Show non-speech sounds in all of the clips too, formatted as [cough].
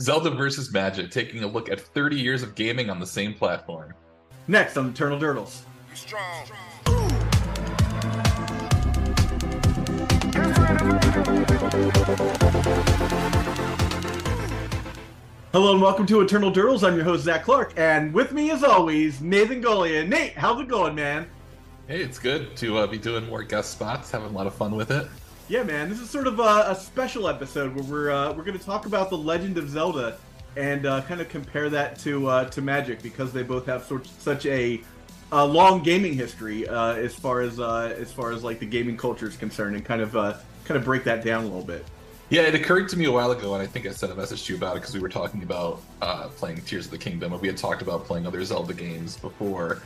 Zelda versus Magic, taking a look at 30 years of gaming on the same platform. Next on Eternal Durdles. Hello and welcome to Eternal Durdles. I'm your host Zac Clark, and with me, as always, Nathan Golia. Nate, how's it going, man? Hey, it's good to uh, be doing more guest spots, having a lot of fun with it. Yeah, man, this is sort of a, a special episode where we're uh, we're going to talk about the Legend of Zelda and uh, kind of compare that to uh, to Magic because they both have sort such a, a long gaming history uh, as far as uh, as far as like the gaming culture is concerned, and kind of uh, kind of break that down a little bit. Yeah, it occurred to me a while ago, and I think I sent a message to you about it because we were talking about playing Tears of the Kingdom, and we had talked about playing other Zelda games before.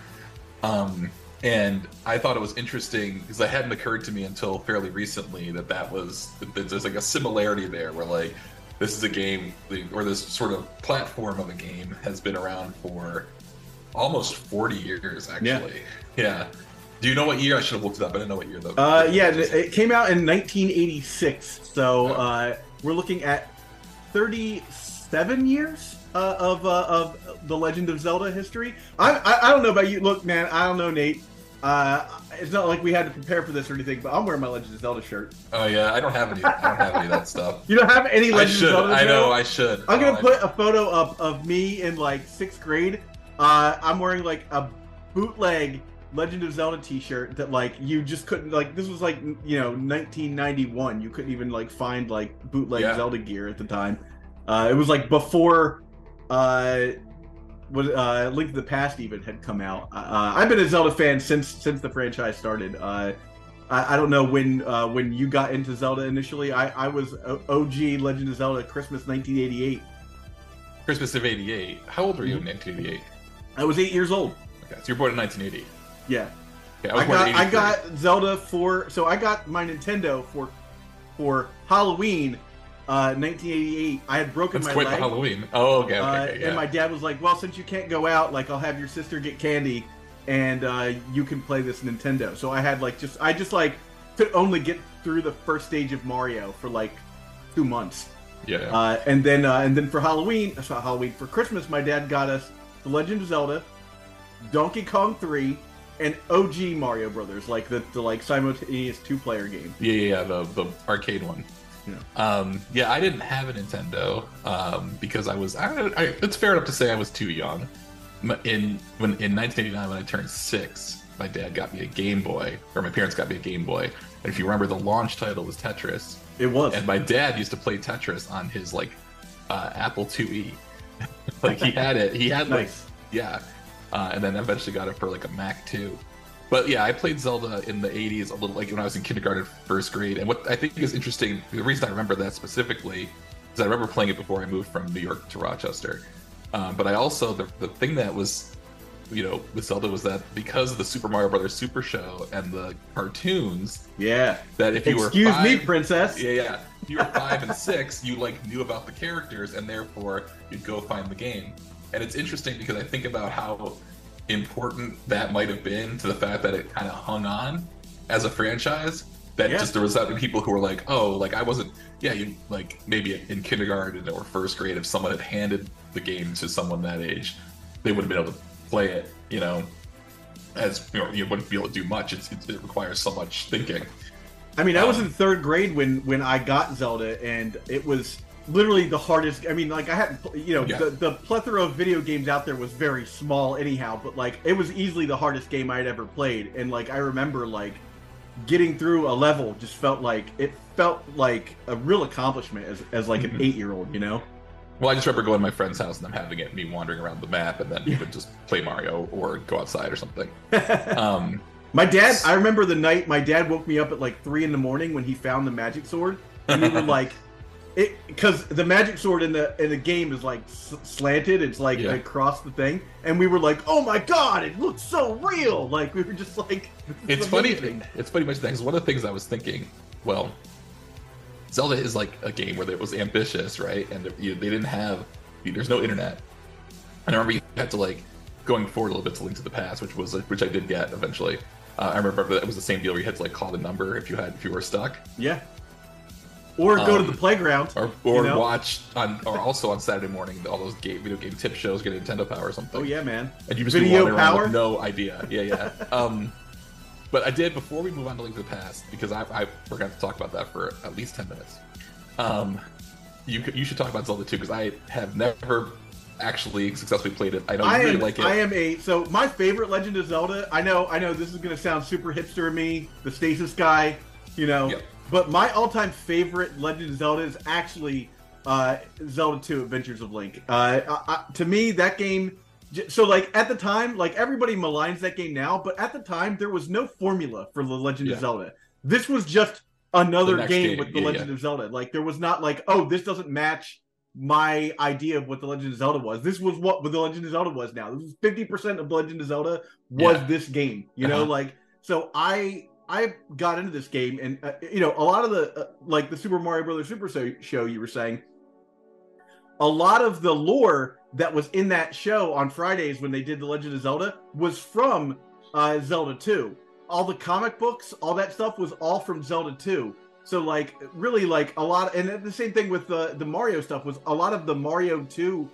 Um, and I thought it was interesting because it hadn't occurred to me until fairly recently that that was that there's like a similarity there where like this is a game or this sort of platform of a game has been around for almost 40 years actually. Yeah. yeah. Do you know what year? I should have looked it up. I didn't know what year though. Uh, yeah, it came out in 1986. So uh, we're looking at 37 years uh, of uh, of the Legend of Zelda history. I, I, I don't know about you. Look, man, I don't know, Nate. Uh, it's not like we had to prepare for this or anything, but I'm wearing my Legend of Zelda shirt. Oh yeah, I don't have any. I don't have any of that stuff. You don't have any Legend I should. of Zelda? I know. I should. I'm gonna oh, put a photo up of me in like sixth grade. Uh, I'm wearing like a bootleg Legend of Zelda T-shirt that like you just couldn't like. This was like you know 1991. You couldn't even like find like bootleg Yeah. Zelda gear at the time. Uh, it was like before uh, was uh, Link to the Past even had come out. Uh, I've been a Zelda fan since since the franchise started. Uh, I, I don't know when uh, when you got into Zelda initially. I, I was OG Legend of Zelda Christmas 1988. Christmas of '88. How old were you in Mm-hmm. 1988? I was eight years old. Okay, so you're born in 1980. Yeah, Yeah, I I got I got Zelda for so I got my Nintendo for for Halloween, uh, 1988. I had broken That's my quite the leg. Halloween. Oh, okay, okay, Uh, okay, yeah. And my dad was like, "Well, since you can't go out, like I'll have your sister get candy, and uh, you can play this Nintendo." So I had like just I just like could only get through the first stage of Mario for like two months, yeah. uh, and then uh, and then for Halloween, uh, so Halloween for Christmas, my dad got us The Legend of Zelda, Donkey Kong Three, and OG Mario Brothers, like the, the like simultaneous two player game. Yeah, yeah, yeah, the the arcade one. Yeah. Um, yeah, I didn't have a Nintendo um, because I was. I, I, it's fair enough to say I was too young. In when in 1989, when I turned six, my dad got me a Game Boy, or my parents got me a Game Boy. And if you remember, the launch title was Tetris, It was. and my dad used to play Tetris on his like uh, Apple IIe. [laughs] like he had it. He had like yeah, uh, and then eventually got it for like a Mac too. But yeah, I played Zelda in the '80s a little, like when I was in kindergarten, first grade. And what I think is interesting, the reason I remember that specifically, is I remember playing it before I moved from New York to Rochester. Um, but I also the, the thing that was, you know, with Zelda was that because of the Super Mario Brothers Super Show and the cartoons, Yeah. that if you were Excuse me, princess. yeah, yeah. If you were five and six, you like knew about the characters, and therefore you'd go find the game. And it's interesting because I think about how important that might have been to the fact that it kind of hung on as a franchise. That Yeah. just there was that many people who were like, oh, like I wasn't, yeah, you like maybe in kindergarten or first grade, if someone had handed the game to someone that age, they would have been able to play it, you know, as you know, you wouldn't be able to do much. It's, it requires so much thinking. I mean, I was Um, in third grade when when I got Zelda, and it was literally the hardest. I mean, like I hadn't, you know, Yeah. the, the plethora of video games out there was very small, anyhow. But like, it was easily the hardest game I had ever played, and like I remember like getting through a level just felt like it felt like a real accomplishment as as like an Mhm. eight year old, you know. Well, I just remember going to my friend's house and them having it, me wandering around the map, and then we would just play Mario or go outside or something. [laughs] Um, My dad, I remember the night my dad woke me up at like three in the morning when he found the magic sword, and we were [laughs] like, it because the magic sword in the in the game is like s- slanted, it's like Yeah. across the thing, and we were like, oh my god, it looks so real! [laughs] Like we were just like, it's funny. It's funny much because one of the things I was thinking, well, Zelda is like a game where it was ambitious, right? And you, they didn't have, there's no internet. And I remember you had to like going forward a little bit to Link to the Past, which was which I did get eventually. Uh, I remember that it was the same deal where you had to like call the number if you had if you were stuck. Yeah, or go to Um, the playground. or or You know? watch on or also on Saturday morning all those game video game tip shows, get Nintendo Power or something. Oh yeah, man. and you just Video be Power? with no idea. Yeah, yeah. [laughs] um, but I did before we move on to Link to the Past because I, I we're to talk about that for at least ten minutes. Um, you you should talk about Zelda 2 because I have never actually successfully played it. I know you I really am, like it. I am a so my favorite Legend of Zelda. I know, I know, this is gonna sound super hipster of me, the stasis guy, you know. Yep. But my all-time favorite Legend of Zelda is actually uh, Zelda 2: Adventures of Link. Uh, I, I, to me, that game. So, like at the time, like everybody maligns that game now, but at the time there was no formula for the Legend Yeah. of Zelda. This was just another game, game, with the yeah, Legend of Zelda. Like there was not like, oh, this doesn't match my idea of what the Legend of Zelda was. This was what the Legend of Zelda was now. This was fifty percent of the Legend of Zelda was Yeah. this game. You know, Uh-huh. like so I I got into this game and uh, you know a lot of the uh, like the Super Mario Brothers Super so- show you were saying. A lot of the lore that was in that show on Fridays when they did the Legend of Zelda was from uh, Zelda 2. All the comic books, all that stuff was all from Zelda 2. So like really like a lot and the same thing with the the Mario stuff was a lot of the Mario 2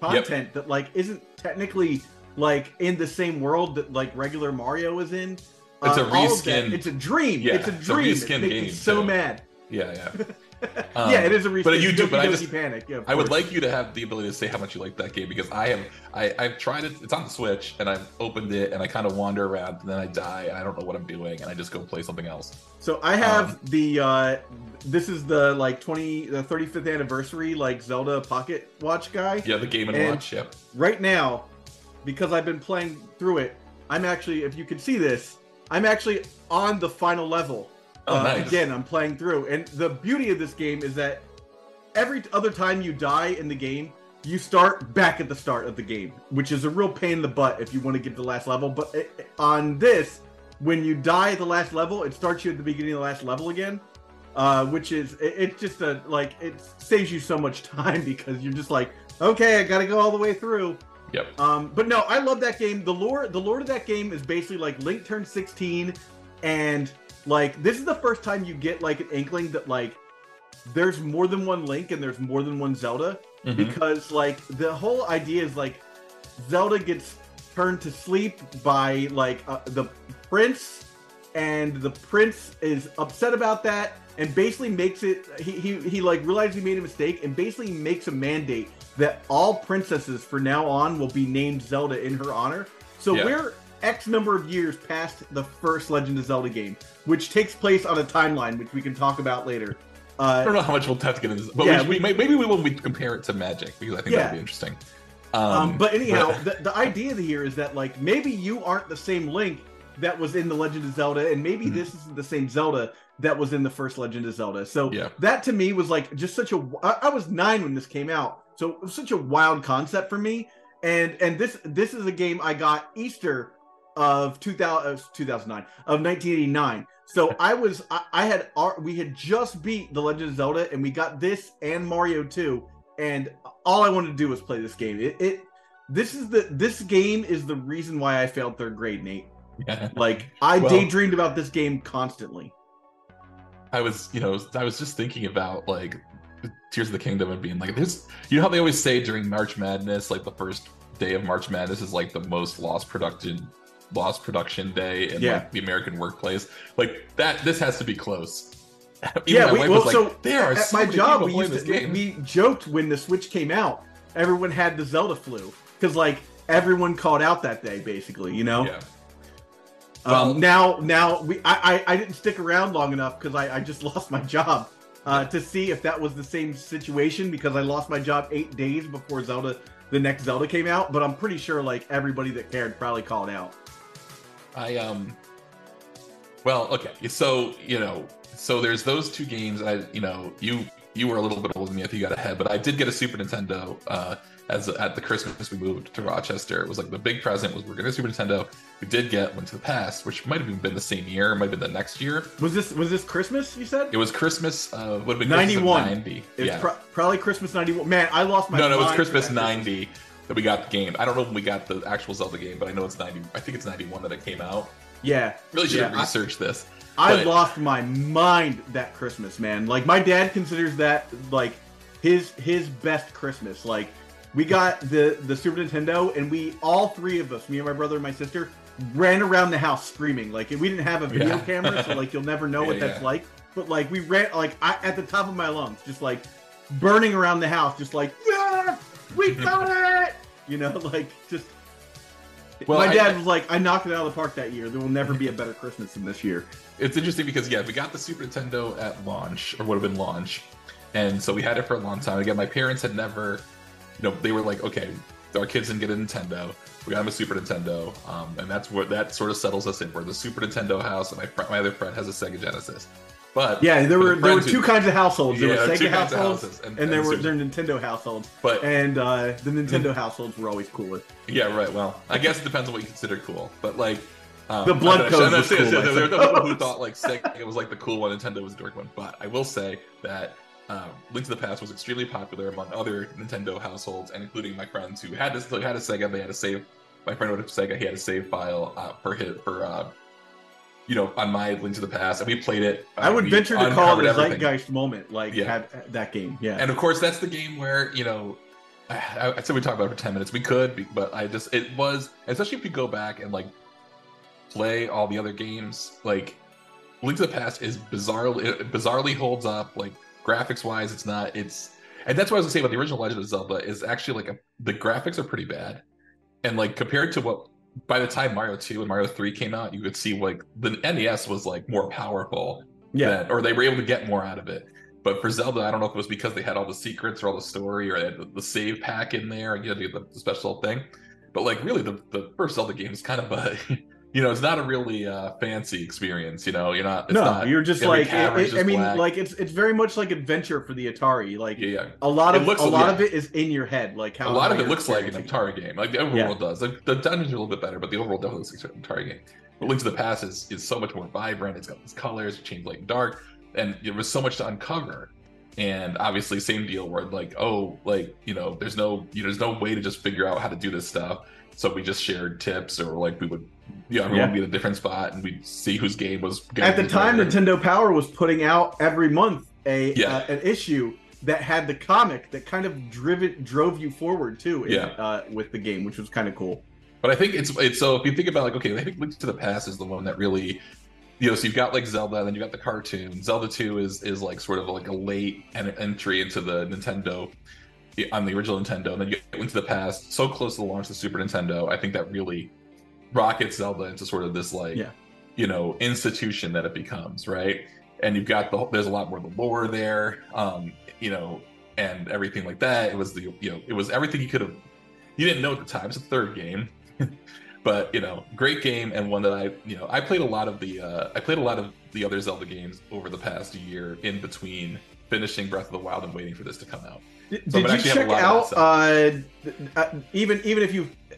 content that like isn't technically like in the same world that like regular Mario is in. It's a reskin- It's a dream. Yeah, it's a dream. it's a reskin it game, so too. mad. yeah, yeah. [laughs] yeah, it is a reskin. but you do- Doki but I just- Panic. Yeah, I would like you to have the ability to say how much you like that game because I have I, I've tried it. It's on the Switch and I've opened it and I kind of wander around and then I die and I don't know what I'm doing and I just go play something else. So I have Um, the uh this is the like 20 the 35th anniversary like Zelda Pocket Watch guy. Yeah, the Game and, And- Watch. Yep. Right now, because I've been playing through it, I'm actually if you can see this, I'm actually on the final level. Oh, Uh, nice. Again, I'm playing through. And the beauty of this game is that every other time you die in the game, you start back at the start of the game, which is a real pain in the butt if you want to get to the last level. But it, on this, when you die at the last level, it starts you at the beginning of the last level again. Uh, which is it, it's just a like it saves you so much [laughs] time because you're just like okay I gotta go all the way through Yep. um, but no, I love that game. The lore, the lore of that game is basically like Link turns 16, and like this is the first time you get like an inkling that like there's more than one Link and there's more than one Zelda Mhm. because like the whole idea is like Zelda gets turned to sleep by like uh, the prince, and the prince is upset about that and basically makes it he, he he like realized he made a mistake and basically makes a mandate that all princesses for now on will be named Zelda in her honor. So Yeah. we're X number of years past the first Legend of Zelda game, which takes place on a timeline, which we can talk about later. I Uh, don't know how much we'll have to get into this, but Yeah, we, we- maybe we will compare it to Magic because I think Yeah. that'd be interesting. Um, Um, but anyhow, the, the idea here is that like maybe you aren't the same Link that was in the Legend of Zelda, and maybe Mhm. this isn't the same Zelda that was in the first Legend of Zelda. So Yeah. that to me was like just such a. I, I was nine when this came out, so it was such a wild concept for me. And and this this is a game I got Easter of 2000, uh, 2009 of 1989. So I was I, I had our, we had just beat the Legend of Zelda, and we got this and Mario 2, and all I wanted to do was play this game. It, it this is the this game is the reason why I failed third grade, Nate. Yeah. Like I Well- daydreamed about this game constantly. I was, you know, I was just thinking about like Tears of the Kingdom and being like, there's, you know how they always say during March Madness, like the first day of March Madness is like the most lost production, lost production day in Yeah. like the American workplace. Like that, this has to be close. [laughs] Even Yeah, we- well, so there are At so my job, we used to we joked when the Switch came out. Everyone had the Zelda flu because like everyone called out that day, basically. You know. yeah. Um, now, now we I, I I didn't stick around long enough because I I just [laughs] lost my job. Uh, to see if that was the same situation because I lost my job eight days before Zelda, the next Zelda came out. But I'm pretty sure like everybody that cared probably called out. I um well, okay. So, you know, so there's those two games I you know, you you were a little bit older than me, I think you got ahead, but I did get a Super Nintendo uh as at the Christmas we moved to Rochester. It was like the big present was we're getting a Super Nintendo. We did get Link to the Past, which might have even been the same year, it might have been the next year. Was this was this Christmas? You said It was Christmas uh would have been Christmas 91. 90. It's yeah. pro- probably Christmas '91. Man, I lost my. no, no, it was Christmas 90 that we got the game. I don't know when we got the actual Zelda game, but I know it's 90. I think it's 91 that it came out. Yeah, Really should Yeah, have I- researched this. I But- lost my mind that Christmas, man. Like my dad considers that like his his best Christmas. Like we got the the Super Nintendo, and we all three of us, me and my brother and my sister, ran around the house screaming. Like we didn't have a video Yeah. camera, so like you'll never know [laughs] what that's yeah. like. But like we ran like I, at the top of my lungs, just like burning around the house, just like yeah, we [laughs] got it. You know, [laughs] like just. Well, my I- dad was like, "I knocked it out of the park that year. There will never be a better Christmas than this year." It's interesting because yeah, we got the Super Nintendo at launch, or would have been launch, and so we had it for a long time. Again, my parents had never, you know, they were like, okay, our kids didn't get a Nintendo. We got them a Super Nintendo, um, and that's where that sort of settles us in. We're the Super Nintendo house, and my fr- my other friend has a Sega Genesis. But Yeah, there were the there were two who- kinds of households. There Yeah, were two Sega households, houses, and- and, there and were Super- there Nintendo households. But And uh, the Nintendo households were always cooler. Yeah, right. Well, I guess it depends on what you consider cool. But like, um, The blood code [laughs] there- cool, there- there were people who thought like Sega was like the cool one, Nintendo was the dork one. But I will say that um, Link to the Past was extremely popular among other Nintendo households, and including my friends who had this, who had a Sega. They had a save. My friend with a Sega, he had a save file uh, for his for. Uh, you know, on my Link to the Past, and we played it. I uh, would venture to call it a everything. zeitgeist moment, like Yeah. have that game. Yeah, And of course, that's the game where you know, I, I said we talk about it for ten minutes. We could, but I just it was especially if you go back and like play all the other games. Like Link to the Past is bizarrely it bizarrely holds up. Like graphics wise, it's not. It's and that's what I was gonna say about the original Legend of Zelda is actually like a, the graphics are pretty bad, and like compared to what by the time Mario Two and Mario Three came out, you could see like the NES was like more powerful yeah. than- or they were able to get more out of it. But for Zelda, I don't know if it was because they had all the secrets or all the story or they had the, the save pack in there, and you know, the, the special thing. But like, really, the, the first Zelda game is kind of a, [laughs] you know, it's not a really uh, fancy experience. You know, you're not. It's no, not, you're just like cavern's it- I mean, black. like it's it's very much like adventure for the Atari. Like yeah, yeah. a lot of looks- a lot yeah. of it is in your head. Like how a lot of it looks like an. Atari game. Like the overworld does. Like the dungeons are a little bit better, but the overworld definitely looks like an Atari game. But Link to the Past is, is so much more vibrant. It's got these colors, change light and dark, and there was so much to uncover. And obviously, same deal where like, oh, like you know, there's no, you know, there's no way to just figure out how to do this stuff. So we just shared tips, or like we would, you know, everyone Yeah. would be in a different spot, and we'd see whose game was. gonna At the time, better. Nintendo Power was putting out every month a Yeah. uh, an issue that had the comic that kind of driven drove you forward too. in- Yeah. uh, with the game, which was kind of cool. But I think it's it's so if you think about like okay, I think Link to the Past is the one that really, you know, so you've got like Zelda, and then you got the cartoon. Zelda Two is is like sort of like a late en- entry into the Nintendo on the original Nintendo, and then you get Link to the Past, so close to the launch of the Super Nintendo. I think that really rockets Zelda into sort of this like Yeah. you know institution that it becomes, right? And you've got the there's a lot more of the lore there, um, you know, and everything like that. It was the you know it was everything you could have you didn't know at the time. It's a third game, [laughs] but you know, great game and one that I you know I played a lot of the uh, I played a lot of the other Zelda games over the past year in between finishing Breath of the Wild and waiting for this to come out. Did, So did you actually have a check out uh, uh, even even if you've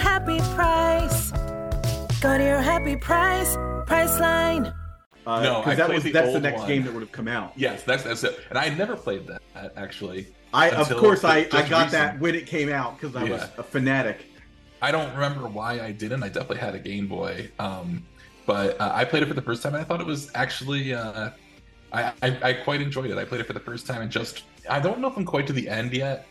happy price. Go to your happy price, Priceline. Uh, No, I because that was the that's the next one. game that would have come out. Yes, that's that's it. And I had never played that actually. I of course I, I got recent. that when it came out because I was a fanatic. I don't remember why I didn't. I definitely had a Game Boy, um, but uh, I played it for the first time, and I thought it was actually. Uh, I, I I quite enjoyed it. I played it for the first time, and just I don't know if I'm quite to the end yet.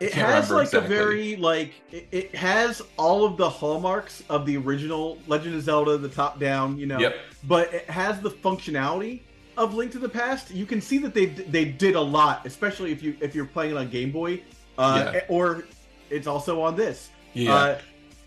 It has like exactly. a very like it, it has all of the hallmarks of the original Legend of Zelda, the top down, you know. Yep. But it has the functionality of Link to the Past. You can see that they they did a lot, especially if you if you're playing it on Game Boy, uh, Yeah. or it's also on this. Yeah, Uh,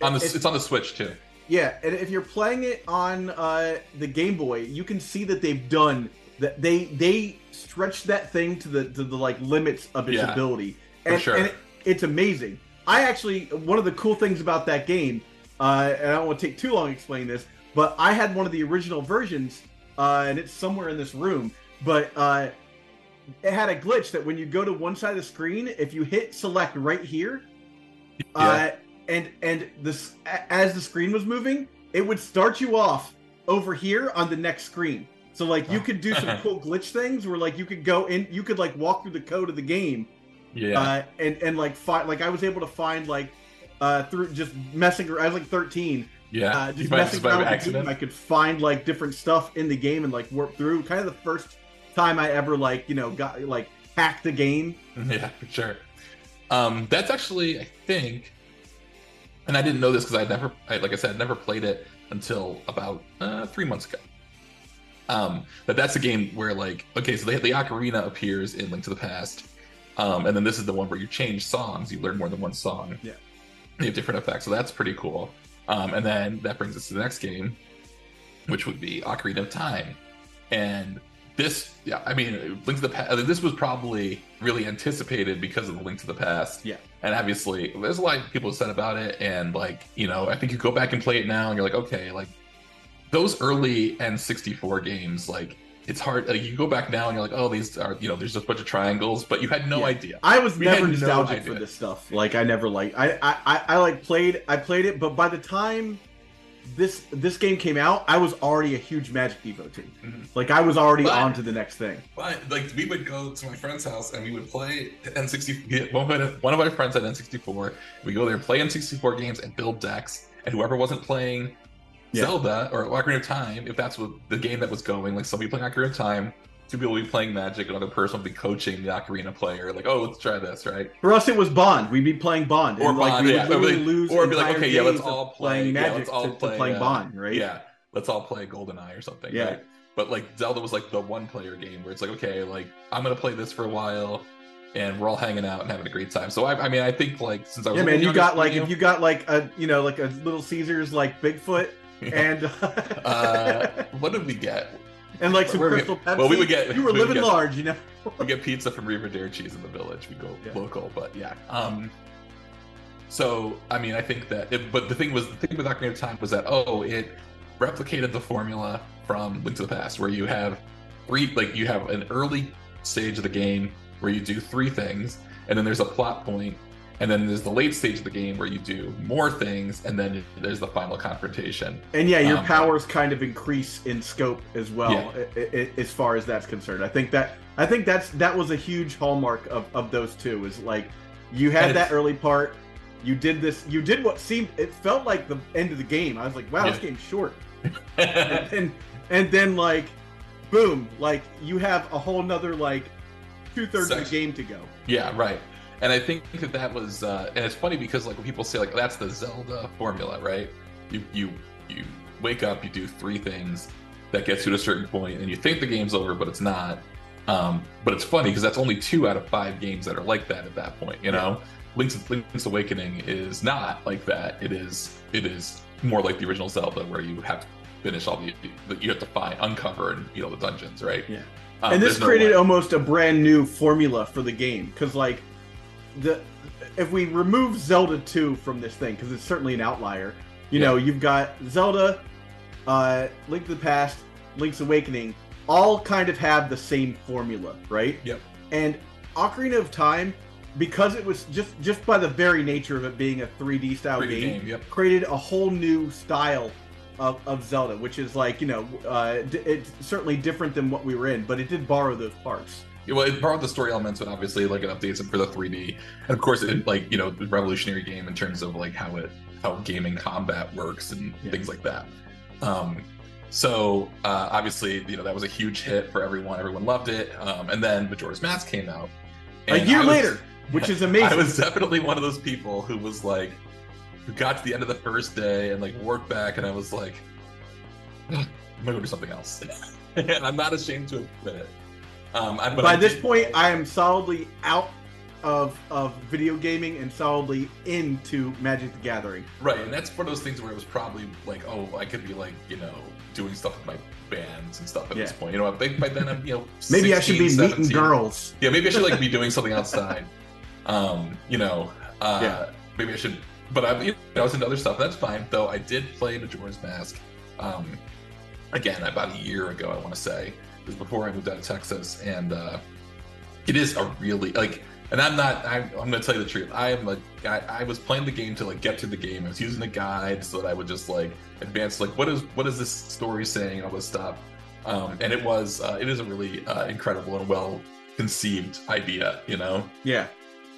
on the it's- it's on the Switch too. Yeah, and if you're playing it on uh, the Game Boy, you can see that they've done that. They they stretched that thing to the to the like limits of its Yeah, ability, for and, sure. and it, it's amazing. I actually one of the cool things about that game, uh, and I don't want to take too long explaining this, but I had one of the original versions uh, and it's somewhere in this room. But uh, it had a glitch that when you go to one side of the screen, if you hit select right here, uh, and and this as the screen was moving, it would start you off over here on the next screen. So like you could do some [laughs] cool glitch things where like you could go in, you could like walk through the code of the game, Yeah. uh, and and like find like I was able to find like uh through just messing around. I was like 13, yeah. uh, just messing around with accident. game. I could find like different stuff in the game and like warp through. Kind of the first time I ever like you know got like hacked the game. [laughs] Yeah, for sure. Um, that's actually, I think, and I didn't know this because I never, I, like I said, never played it until about uh, three months ago. Um, but that's a game where, like, okay, so the, the ocarina appears in Link to the Past, um, and then this is the one where you change songs. You learn more than one song. Yeah. You have different effects, so that's pretty cool. Um, and then that brings us to the next game, which would be Ocarina of Time, and this, yeah, I mean, Link to the Past. This was probably really anticipated because of the Link to the Past. Yeah. And obviously, there's a lot of people said about it, and like, you know, I think you go back and play it now, and you're like, okay, like those early N64 games, like it's hard. Like you go back now, and you're like, oh, these are, you know, there's just a bunch of triangles, but you had no Yeah. idea. I was We never had no nostalgic for this stuff. Like I never like I, I I like played I played it, but by the time this this game came out, I was already a huge Magic devotee. Mhm. Like I was already But- on to the next thing. But like we would go to my friend's house and we would play N64. One of my, one of my friends had N64. We go there, and play N64 games, and build decks. And whoever wasn't playing Yeah. Zelda or Ocarina of Time, if that's what the game that was going, like somebody playing Ocarina of Time, two people would be playing Magic, another person would be coaching the Ocarina player. Like, oh, let's try this, right? For us, it was Bond. We'd be playing Bond, Or and like we would yeah. Or literally lose or be like, okay, yeah, let's all play- Magic let's all to, to play, playing uh, Bond, right? Yeah, let's all play GoldenEye or something. Yeah. Right? But like Zelda was like the one player game where it's like, okay, like I'm gonna play this for a while, and we're all hanging out and having a great time. So I, I mean, I think like since I was Yeah, man, you got like if you got like a you know like a Little Caesars like Bigfoot and [laughs] uh, what did we get? and like some where we- Crystal Pepsi. well, we would get- you were we living get- large, you know. We get pizza from Riverdale Cheese in the village. We go Yeah. local, but yeah. Um, so I mean, I think that. It, but the thing was, the thing with Ocarina of Time was that oh, it replicated the formula from Link to the Past, where you have three, like you have an early stage of the game where you do three things, and then there's a plot point, and then there's the late stage of the game where you do more things, and then there's the final confrontation. And yeah, your Um, powers kind of increase in scope as well, Yeah. as far as that's concerned. I think that I think that's that was a huge hallmark of, of those two. Is like you had that early part, you did this, you did what seemed it felt like the end of the game. I was like, wow, this game's short. [laughs] and then and then like, boom, like you have a whole nother like two thirds of the game to go. Yeah, right. And I think that that was, uh, and it's funny because like when people say like that's the Zelda formula, right? You you you wake up, you do three things that gets you to a certain point, and you think the game's over, but it's not. Um, but it's funny because that's only two out of five games that are like that at that point. You know, Link's Link's Awakening is not like that. It is it is more like the original Zelda, where you have to finish all the you have to find, uncover, and you know the dungeons, right? Yeah. Um, and this no created way. almost a brand new formula for the game because like the if we remove zelda 2 from this thing because it's certainly an outlier you know you've got zelda uh link to the past link's awakening all kind of have the same formula right Yep. and ocarina of time because it was just just by the very nature of it being a 3d style 3D game, game, yep. created a whole new style of, of Zelda, which is like you know, uh, d- it's certainly different than what we were in, but it did borrow those parts. Well, it borrowed the story elements, but obviously, like it updates it for the 3D, and of course, it like you know, the revolutionary game in terms of like how it how gaming combat works and Yeah. things like that. Um, so uh, obviously, you know, that was a huge hit for everyone. Everyone loved it, um, and then Majora's Mask came out A year was- later, which is [laughs] amazing. I was definitely one of those people who was like, who got to the end of the first day and like worked back, and I was like, I'm gonna go do something else. [laughs] and I'm not ashamed to admit it. Um, I, but By I this did- point, I am solidly out of of video gaming and solidly into Magic the Gathering. right, and that's one of those things where it was probably like, oh, I could be like, you know, doing stuff with my bands and stuff at this point. You know, I think by then I'm, you know, [laughs] Maybe I should be 16, meeting girls. Yeah, maybe I should like be doing something [laughs] outside. Um, you know, uh, Yeah. maybe I should. But I, you know, I was into other stuff. That's fine. Though I did play Majora's Mask. Um, again about a year ago. I want to say was before I moved out of Texas, and uh, it is a really like. And I'm not. I'm, I'm going to tell you the truth. I am a. I, I was playing the game to like get to the game. I was using a guide so that I would just like advance. Like, what is what is this story saying? All this stuff. Um, and it was. Uh, it is a really uh, incredible and well conceived idea. You know. Yeah.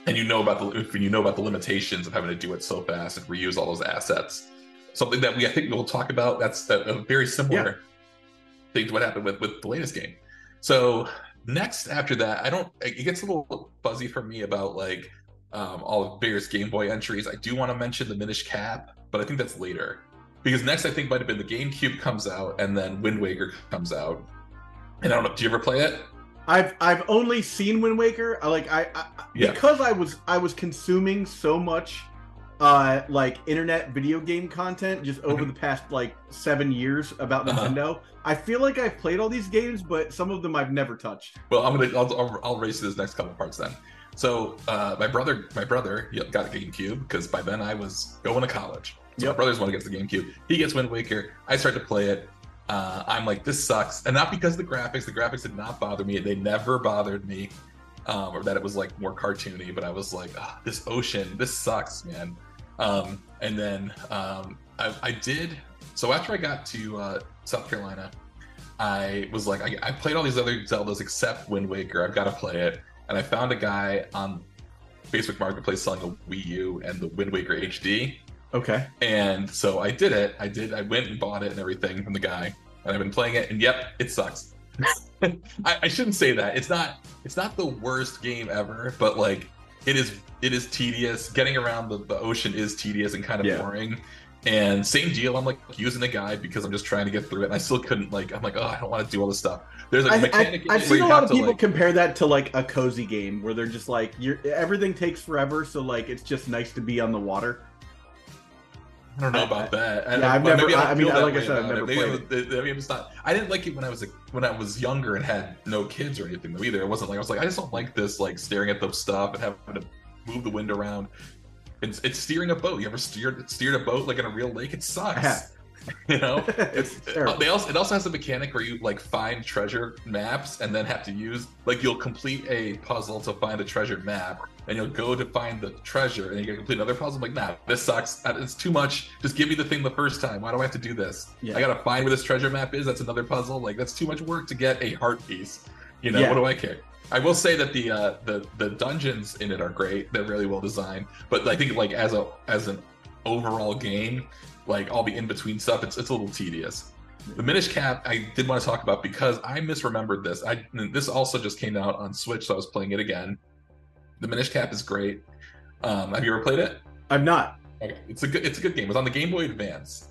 And you know about the when you know about the limitations of having to do it so fast and reuse all those assets. Something that we I think we'll talk about. That's a, a very similar Yeah. Thing to what happened with with the latest game. So next after that, I don't. It gets a little fuzzy for me about like um, all of various Game Boy entries. I do want to mention the Minish Cap, but I think that's later because next I think might have been the GameCube comes out and then Wind Waker comes out. And I don't know. Do you ever play it? I've I've only seen Wind Waker. I like I, I Yeah. because I was I was consuming so much uh like internet video game content just over the past like 7 years about Uh-huh. I feel like I've played all these games but some of them I've never touched. Well, I'm gonna I'll, I'll, I'll race to this next couple parts then. So uh, my brother my brother got a GameCube because by then I was going to college. So my brothers to get the GameCube. He gets Wind Waker. I start to play it. Uh, I'm like, this sucks, and not because of the graphics. The graphics did not bother me. They never bothered me, um, or that it was like more cartoony. But I was like, "Ah, this ocean, this sucks, man. Um, and then um, I, I did. So after I got to uh, South Carolina, I was like, I, I played all these other Zeldas except Wind Waker. I've got to play it. And I found a guy on Facebook Marketplace selling a Wii U and the Wind Waker HD. Okay. And so I did it. I did. I went and bought it and everything from the guy, and I've been playing it. And yep, it sucks. [laughs] I, I shouldn't say that. It's not. It's not the worst game ever, but like it is. It is tedious. Getting around the, the ocean is tedious and kind of Yeah. boring. And same deal. I'm like using a guide because I'm just trying to get through it. And I still couldn't like. I'm like, oh, I don't want to do all this stuff. There's a I, mechanic I, i've where seen a lot of people like- compare that to like a cozy game where they're just like you're everything takes forever so like it's just nice to be on the water. I don't know about that. I Yeah, I've never- I mean, like I said, I've never. Maybe, played it- maybe it's not. I didn't like it when I was a, when I was younger and had no kids or anything though either. It wasn't like I was like I just don't like this like staring at the stuff and having to move the wind around. It's, it's steering a boat. You ever steered steered a boat like in a real lake? It sucks. [laughs] You know, [laughs] It's It's-. They also it also has a mechanic where you like find treasure maps and then have to use like you'll complete a puzzle to find a treasure map and you'll go to find the treasure and you gotta complete another puzzle. I'm like, nah, this sucks. Uh, It's too much. Just give me the thing the first time. Why do I have to do this? Yeah. I gotta find where this treasure map is. That's another puzzle. Like that's too much work to get a heart piece. You know, Yeah. what do I care? I will say that the uh, the the dungeons in it are great. They're really well designed. But I think like as a as an overall game, like all the in between stuff, it's it's a little tedious. The Minish Cap, I did want to talk about because I misremembered this. I this also just came out on Switch, so I was playing it again. The Minish Cap is great. Um, have you ever played it? I'm not. Okay, it's a good it's a good game. It was on the Game Boy Advance,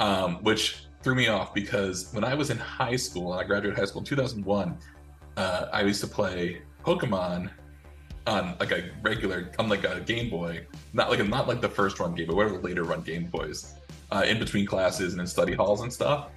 um, which threw me off because when I was in high school and I graduated high school in 2001, uh, I used to play Pokemon on like a regular on like a Game Boy, not like not like the first run Game Boy, whatever the later run Game Boys, uh, in between classes and in study halls and stuff.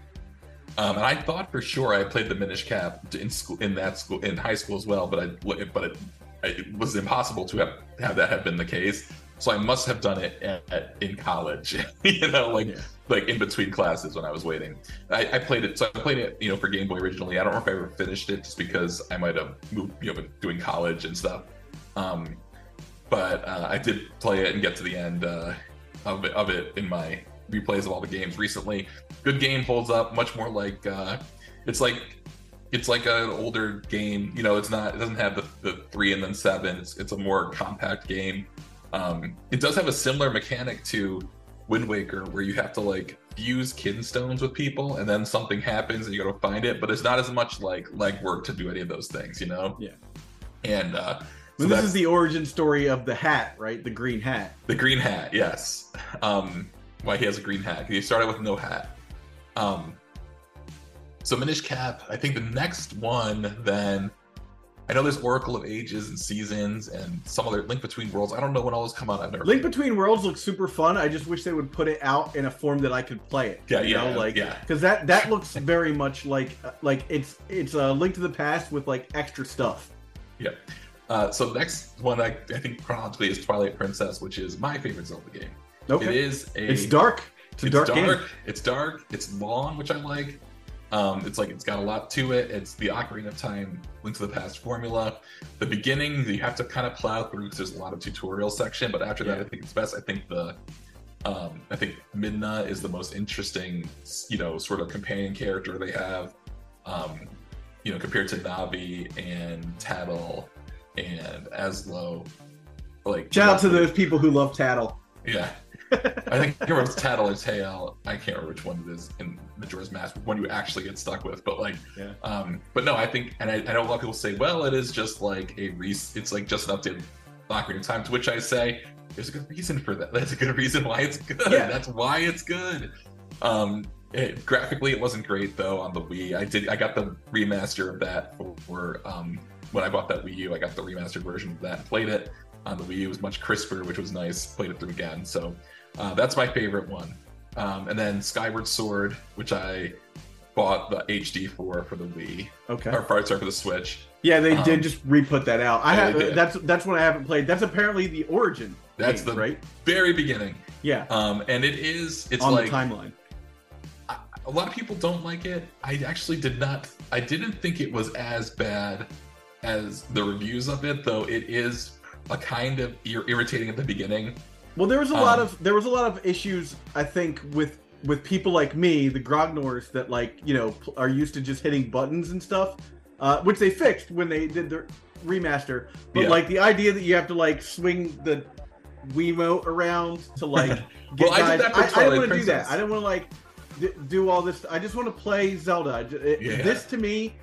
Um, and I thought for sure I played the Minish Cap in school in that school in high school as well, but I but it, it was impossible to have have that have been the case. So I must have done it at, at, in college, [laughs] you know, like Yeah. Like in between classes when I was waiting. I, I played it, so I played it, you know, for Game Boy originally. I don't know if I ever finished it, just because I might have moved, you know, been doing college and stuff. Um, but uh, I did play it and get to the end uh, of it, of it in my replays of all the games recently. Good game, holds up, much more like uh, it's like it's like an older game. You know, it's not it doesn't have the, the three and then seven. It's it's a more compact game. Um, it does have a similar mechanic to Wind Waker, where you have to like fuse kinstones with people, and then something happens and you got to find it. But it's not as much like legwork to do any of those things, you know. Yeah. And uh, so this is the origin story of the hat, right? The green hat. the green hat. Yes. Um, why he has a green hat? He started with no hat. Um, so Minish Cap. I think the next one then. I know there's Oracle of Ages and Seasons and some other Link Between Worlds. I don't know when all those come out. I've never Link. Between Worlds looks super fun. I just wish they would put it out in a form that I could play it. Yeah, you yeah, know, like yeah. because that that looks very much like like it's it's a Link to the Past with like extra stuff. Yeah. Uh, so next one I, I think chronologically is Twilight Princess, which is my favorite Zelda game. Okay, It is a it's dark. It's a dark, game. It's dark. It's long, which I like. Um, it's like it's got a lot to it. It's the Ocarina of Time, Link to the Past formula. The beginning you have to kind of plow through because there's a lot of tutorial section, but after that, I think it's best. I think the um, I think Midna is the most interesting, you know, sort of companion character they have. Um, you know, compared to Navi and Tatl and Ezlo. Like Shout out to those people who love Tatl. yeah. [laughs] I think was Tatl or Tael. I can't remember which one it is in Majora's Mask, one you actually get stuck with. But like, Yeah. um, but no, I think, and I, I know a lot of people say, well, it is just like a re- it's like just an updated Ocarina of Time. To which I say, there's a good reason for that. [laughs] That's a good reason why it's good. Yeah. That's why it's good. Um, it, graphically, it wasn't great though on the Wii. I did, I got the remaster of that for, for um, when I bought that Wii U. I got the remastered version of that and played it on the Wii. U. It was much crisper, which was nice. Played it through again, so uh, that's my favorite one. Um, and then Skyward Sword, which I bought the HD for for the Wii, Okay. or sorry, for the Switch. Yeah, they Um, did just re-put that out. I yeah, have that's that's what I haven't played. That's apparently the origin. That's game, the right. very beginning. Yeah, Um, and it is, it's on like the timeline. I- a lot of people don't like it. I actually did not. I didn't think it was as bad as the reviews of it, though. It is a kind of ir- irritating at the beginning. Well, there was a lot um, of there was a lot of issues. I think with with people like me, the grognards that like you know are used to just hitting buttons and stuff, uh, which they fixed when they did their remaster. But Yeah. like the idea that you have to like swing the Wiimote around to like [laughs] get Well, I guys- I, I Twilight didn't want to do that. I didn't want to like d- do all this. I just want to play Zelda. It- Yeah. This to me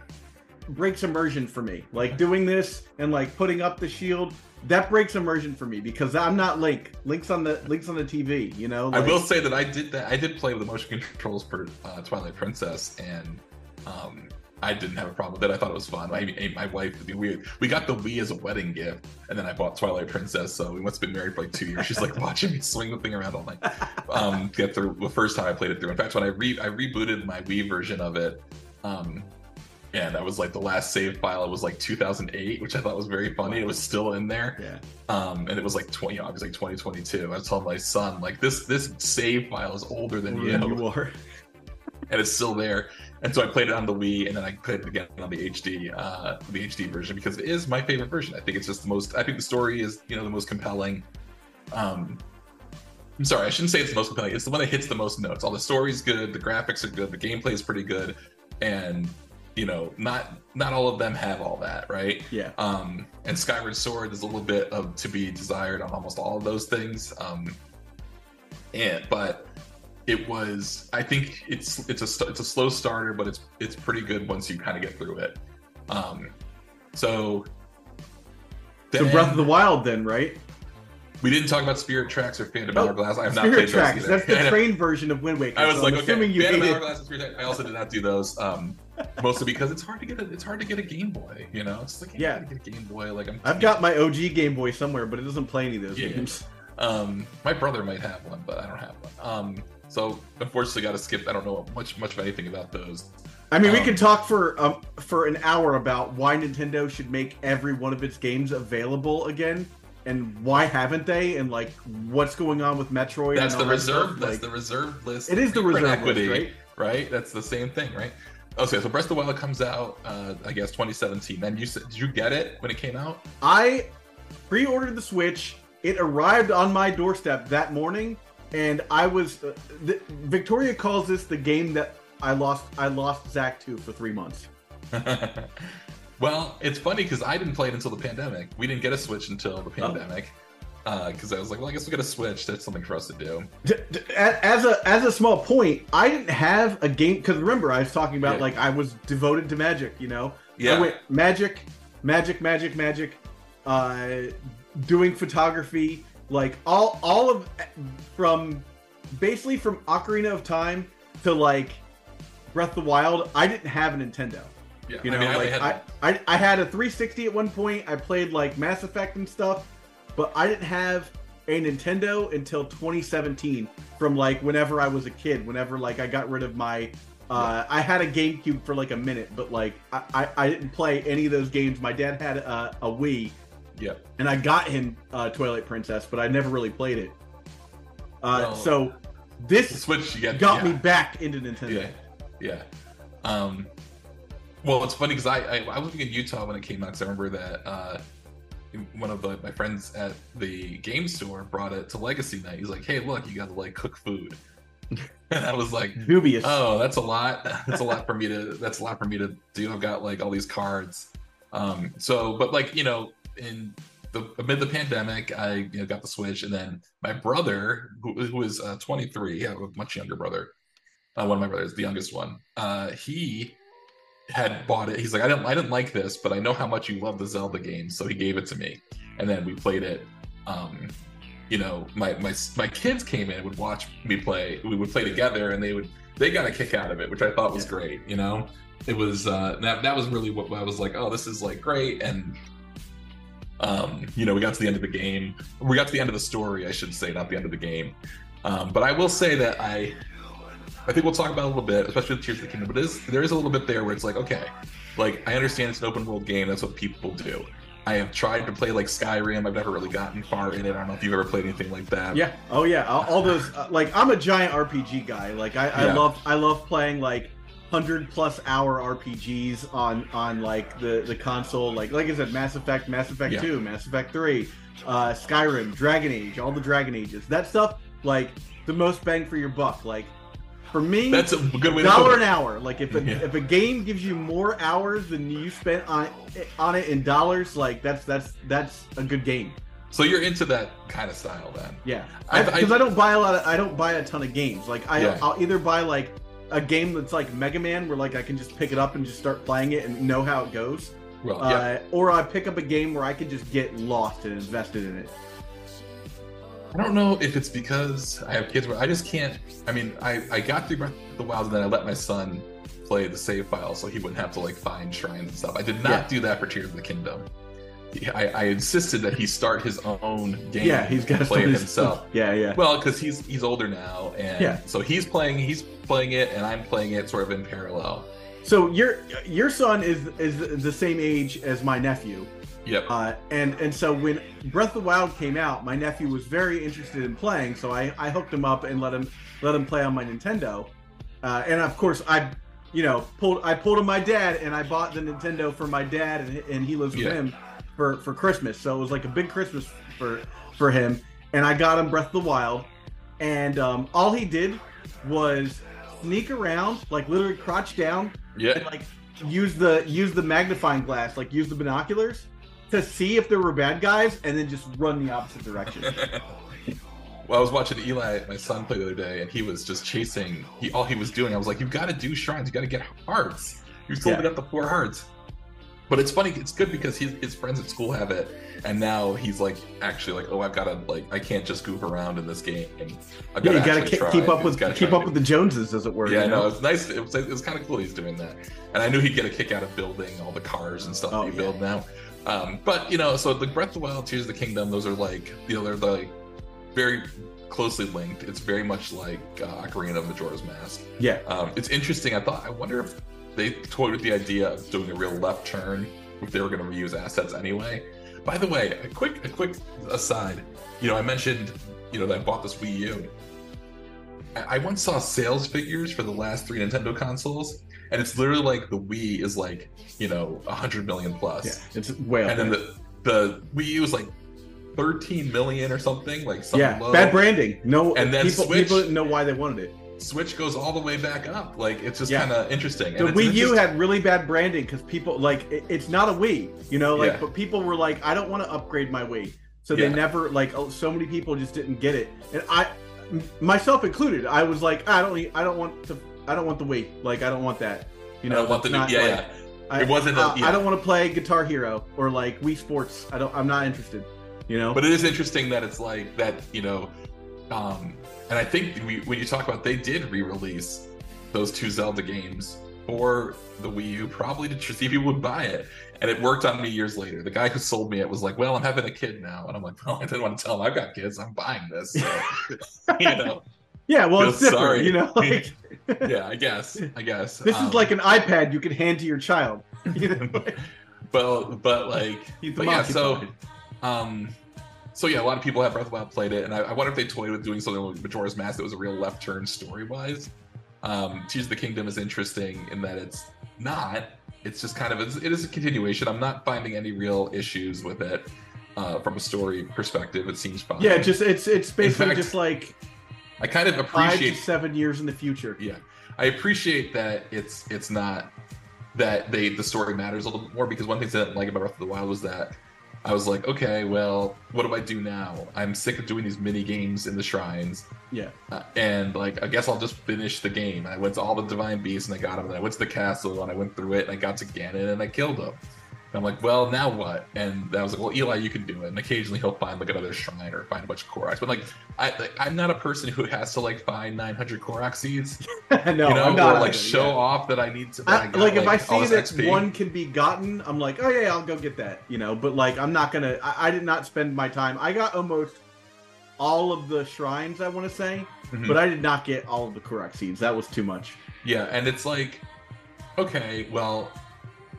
breaks immersion for me. Like doing this and like putting up the shield. That breaks immersion for me because I'm not Link. Link's on the Link's on the TV. You know. I will say that I did that. I did play with the motion [laughs] controls for uh, Twilight Princess, and um, I didn't have a problem with it. I thought it was fun. I mean, my wife, I mean, we we got the Wii as a wedding gift, and then I bought Twilight Princess. So we must have been married for like two years. She's like [laughs] watching me swing the thing around all night. Um, get through the first time I played it through. In fact, when I re I rebooted my Wii version of it. Um, and that was like the last save file. It was like 2008, which I thought was very funny. It was still in there Yeah. um, and it was like 20 obviously like 2022 i told my son like this this save file is older than you, you are. [laughs] and it's still there and so i played it on the wii and then i played it again on the hd uh the hd version because it is my favorite version i think it's just the most i think the story is you know the most compelling um i'm sorry i shouldn't say it's the most compelling it's the one that hits the most notes all the story's good the graphics are good the gameplay is pretty good and you know not not all of them have all that right Yeah. um, and Skyward Sword is a little bit of to be desired on almost all of those things. Um, and but it was, I think it's it's a it's a slow starter, but it's it's pretty good once you kind of get through it. Um, so. So Breath of the Wild, then, right? we didn't talk about Spirit Tracks or Phantom Oh, Hourglass. I have not Spirit played Tracks. those either. That's the [laughs] train version of Wind Waker. I was so like, I'm okay, assuming you Phantom Hourglass and Spirit Tracks. I also did not do those, um, mostly because it's hard to get a, it's hard to get a Game Boy. You know, it's like Yeah. get a Game Boy. Like I'm, I've got my OG Game Boy somewhere, but it doesn't play any of those Yeah. games. Um, my brother might have one, but I don't have one. Um, so unfortunately, got to skip. I don't know much much of anything about those. I mean, we Um, could talk for um, for an hour about why Nintendo should make every one of its games available again, and why haven't they, and like what's going on with Metroid. That's and the that reserve. That's Like, the reserve list. It is the reserve equity, list, right? That's the same thing, right? Okay, so Breath of the Wild comes out, uh, I guess 2017. Then you said, did you get it when it came out? I pre-ordered the Switch. It arrived on my doorstep that morning, and I was. Uh, the, Victoria calls this the game that I lost. I lost Zac to for three months. [laughs] well, it's funny because I didn't play it until the pandemic. We didn't get a Switch until Oh. the pandemic. Because I was like, well, I guess we'll get a Switch. That's something for us to do. D- d- a- As a as a small point, I didn't have a game because remember I was talking about Yeah. like I was devoted to Magic. You know, Yeah. I went Magic, Magic, Magic, Magic, uh, doing photography, like all all of from basically from Ocarina of Time to like Breath of the Wild. I didn't have a Nintendo. Yeah, You know, I mean, I like had I, I, I had a 360 at one point. I played like Mass Effect and stuff, but I didn't have a Nintendo until 2017. From like whenever I was a kid, whenever like I got rid of my, uh, I had a GameCube for like a minute, but like I, I, I didn't play any of those games. My dad had a, a Wii, yeah. and I got him uh, Twilight Princess, but I never really played it. Uh, Well, so this Switch, you got yeah. me back into Nintendo. Yeah, yeah. Um, well, it's funny because I, I I was living in Utah when it came out. Because I remember that uh, one of the, my friends at the game store brought it to Legacy Night. He's like, "Hey, look, you got to like cook food," [laughs] and I was like, Dubious. "Oh, that's a lot. That's a lot for me to. That's a lot for me to do. I've got like all these cards." Um, so, but like you know, in the amid the pandemic, I you know got the Switch, and then my brother, who, who was uh, 23, yeah, a much younger brother, uh, one of my brothers, the youngest one, uh, he had bought it. He's like, I didn't, I didn't like this, but I know how much you love the Zelda games, so he gave it to me, and then we played it. Um, you know, my my my kids came in and would watch me play. We would play together, and they would they got a kick out of it, which I thought was Yeah. great. You know, it was uh, that that was really what I was like. Oh, this is like great, and um, you know, we got to the end of the game. We got to the end of the story, I should say, not the end of the game. Um, but I will say that I, I think we'll talk about it a little bit, especially with Tears of the Kingdom. But it is, there is a little bit there where it's like, okay, like I understand it's an open world game. That's what people do. I have tried to play like Skyrim. I've never really gotten far in it. I don't know if you've ever played anything like that. Yeah. Oh yeah. All, all those uh, like I'm a giant RPG guy. Like I, I Yeah. love I love playing like hundred plus hour RPGs on on like the the console. Like like I said, Mass Effect, Mass Effect Yeah. Two, Mass Effect Three, uh, Skyrim, Dragon Age, all the Dragon Ages. That stuff like the most bang for your buck. Like for me, That's a good way dollar an it. hour. Like if a, Yeah. if a game gives you more hours than you spent on on it in dollars, like that's that's that's a good game. So you're into that kind of style then. Yeah, because I've- I don't buy a lot of I don't buy a ton of games. Like I Yeah. I'll either buy like a game that's like Mega Man where like I can just pick it up and just start playing it and know how it goes, Well, yeah. uh, or I pick up a game where I can just get lost and invested in it. I don't know if it's because I have kids where I just can't. I mean, I, I got through Breath of the Wild and then I let my son play the save file so he wouldn't have to like find shrines and stuff. I did not Yeah. do that for Tears of the Kingdom. I, I insisted that he start his own game. Yeah, he's got to play it himself. Yeah, yeah. Well, because he's he's older now, and Yeah. so he's playing he's playing it, and I'm playing it sort of in parallel. So your your son is is the same age as my nephew. Yep. Uh, and and so when Breath of the Wild came out, my nephew was very interested in playing, so I, I hooked him up and let him let him play on my Nintendo. Uh, and of course, I you know pulled I pulled him my dad, and I bought the Nintendo for my dad, and, and he lives with Yeah. him for for Christmas. So it was like a big Christmas for for him. And I got him Breath of the Wild, and um, all he did was sneak around, like literally crouch down, and Yeah. like use the use the magnifying glass, like use the binoculars to see if there were bad guys, and then just run the opposite direction. [laughs] well, I was watching Eli, my son, play the other day, and he was just chasing. He all he was doing. I was like, "You've got to do shrines. You got to get hearts." Told to Yeah. get the four hearts. But it's funny. It's good because his his friends at school have it, and now he's like actually like, "Oh, I've got to like, I can't just goof around in this game. I've yeah, you gotta gotta actually ke- try. keep up with keep up with the Joneses, as it were. Yeah, you no, know? it's nice. It was, it was kind of cool he's doing that, and I knew he'd get a kick out of building all the cars and stuff Oh, that you yeah. build now. Um, but you know, so the Breath of the Wild, Tears of the Kingdom, those are like you know they're like very closely linked. It's very much like uh, Ocarina of Majora's Mask. yeah. Um, it's interesting. I thought I wonder if they toyed with the idea of doing a real left turn if they were going to reuse assets anyway. By the way, a quick a quick aside. You know, I mentioned you know that I bought this Wii U. I once saw sales figures for the last three Nintendo consoles, and it's literally like the Wii is like you know a hundred million plus, Yeah, it's way up and then the the Wii U is like thirteen million or something, like something yeah, low. bad branding. No, And then people, Switch- people didn't know why they wanted it. Switch goes all the way back up. Like it's just Yeah. kind of interesting. The And Wii U had really bad branding because people like it, it's not a Wii, you know, like Yeah. but people were like, I don't want to upgrade my Wii, so they Yeah. never like oh, so many people just didn't get it, and i myself included, I was like, I don't, need- I don't want to, I don't want the Wii, like I don't want that, you I know, don't want the new, yeah, like, yeah. I, It wasn't a- I, yeah. I don't want to play Guitar Hero or like Wii Sports. I don't. I'm not interested. You know. But it is interesting that it's like that, you know, um, and I think we, when you talk about they did re-release those two Zelda games for the Wii U, probably to see if people would buy it, and it worked on me years later. The guy who sold me it was like, "Well, I'm having a kid now," and I'm like, [laughs] "Well, I didn't want to tell him I've got kids. I'm buying this." So, [laughs] you know, yeah. Well, it's different. sorry. You know. [laughs] Like, yeah, I guess, I guess this Um, is like an iPad you could hand to your child. You know. [laughs] like, but but like [laughs] but yeah, so um, so yeah, a lot of people have Breath of the Wild played it, and I, I wonder if they toyed with doing something with Majora's Mask that was a real left turn story wise. Um, Tears of the Kingdom is interesting in that it's not. It's just kind of it's, it is a continuation. I'm not finding any real issues with it uh, from a story perspective. It seems fine. Yeah, just it's it's basically fact, just like I kind of appreciate seven years in the future. yeah. I appreciate that it's it's not that they the story matters a little bit more because one thing that i didn't like about breath of the wild was that i was like okay well what do i do now? I'm sick of doing these mini games in the shrines. Yeah. uh, and like i guess i'll just finish the game. I went to all the divine beasts and i got them and i went to the castle and i went through it and i got to ganon and i killed him I'm like, well, now what? And I was like, well, Eli, you can do it. And occasionally he'll find like another shrine or find a bunch of Korok. But like, I, like, I'm not a person who has to like find 900 Korok seeds [laughs] no, you know, I'm not or like either, show yeah. off that I need to. I, I got, like if I see that XP. one can be gotten, I'm like, oh yeah, I'll go get that, you know. But like, I'm not gonna. I, I did not spend my time. I got almost all of the shrines, I want to say, Mhm. but I did not get all of the Korok seeds. That was too much. yeah, and it's like, okay, well,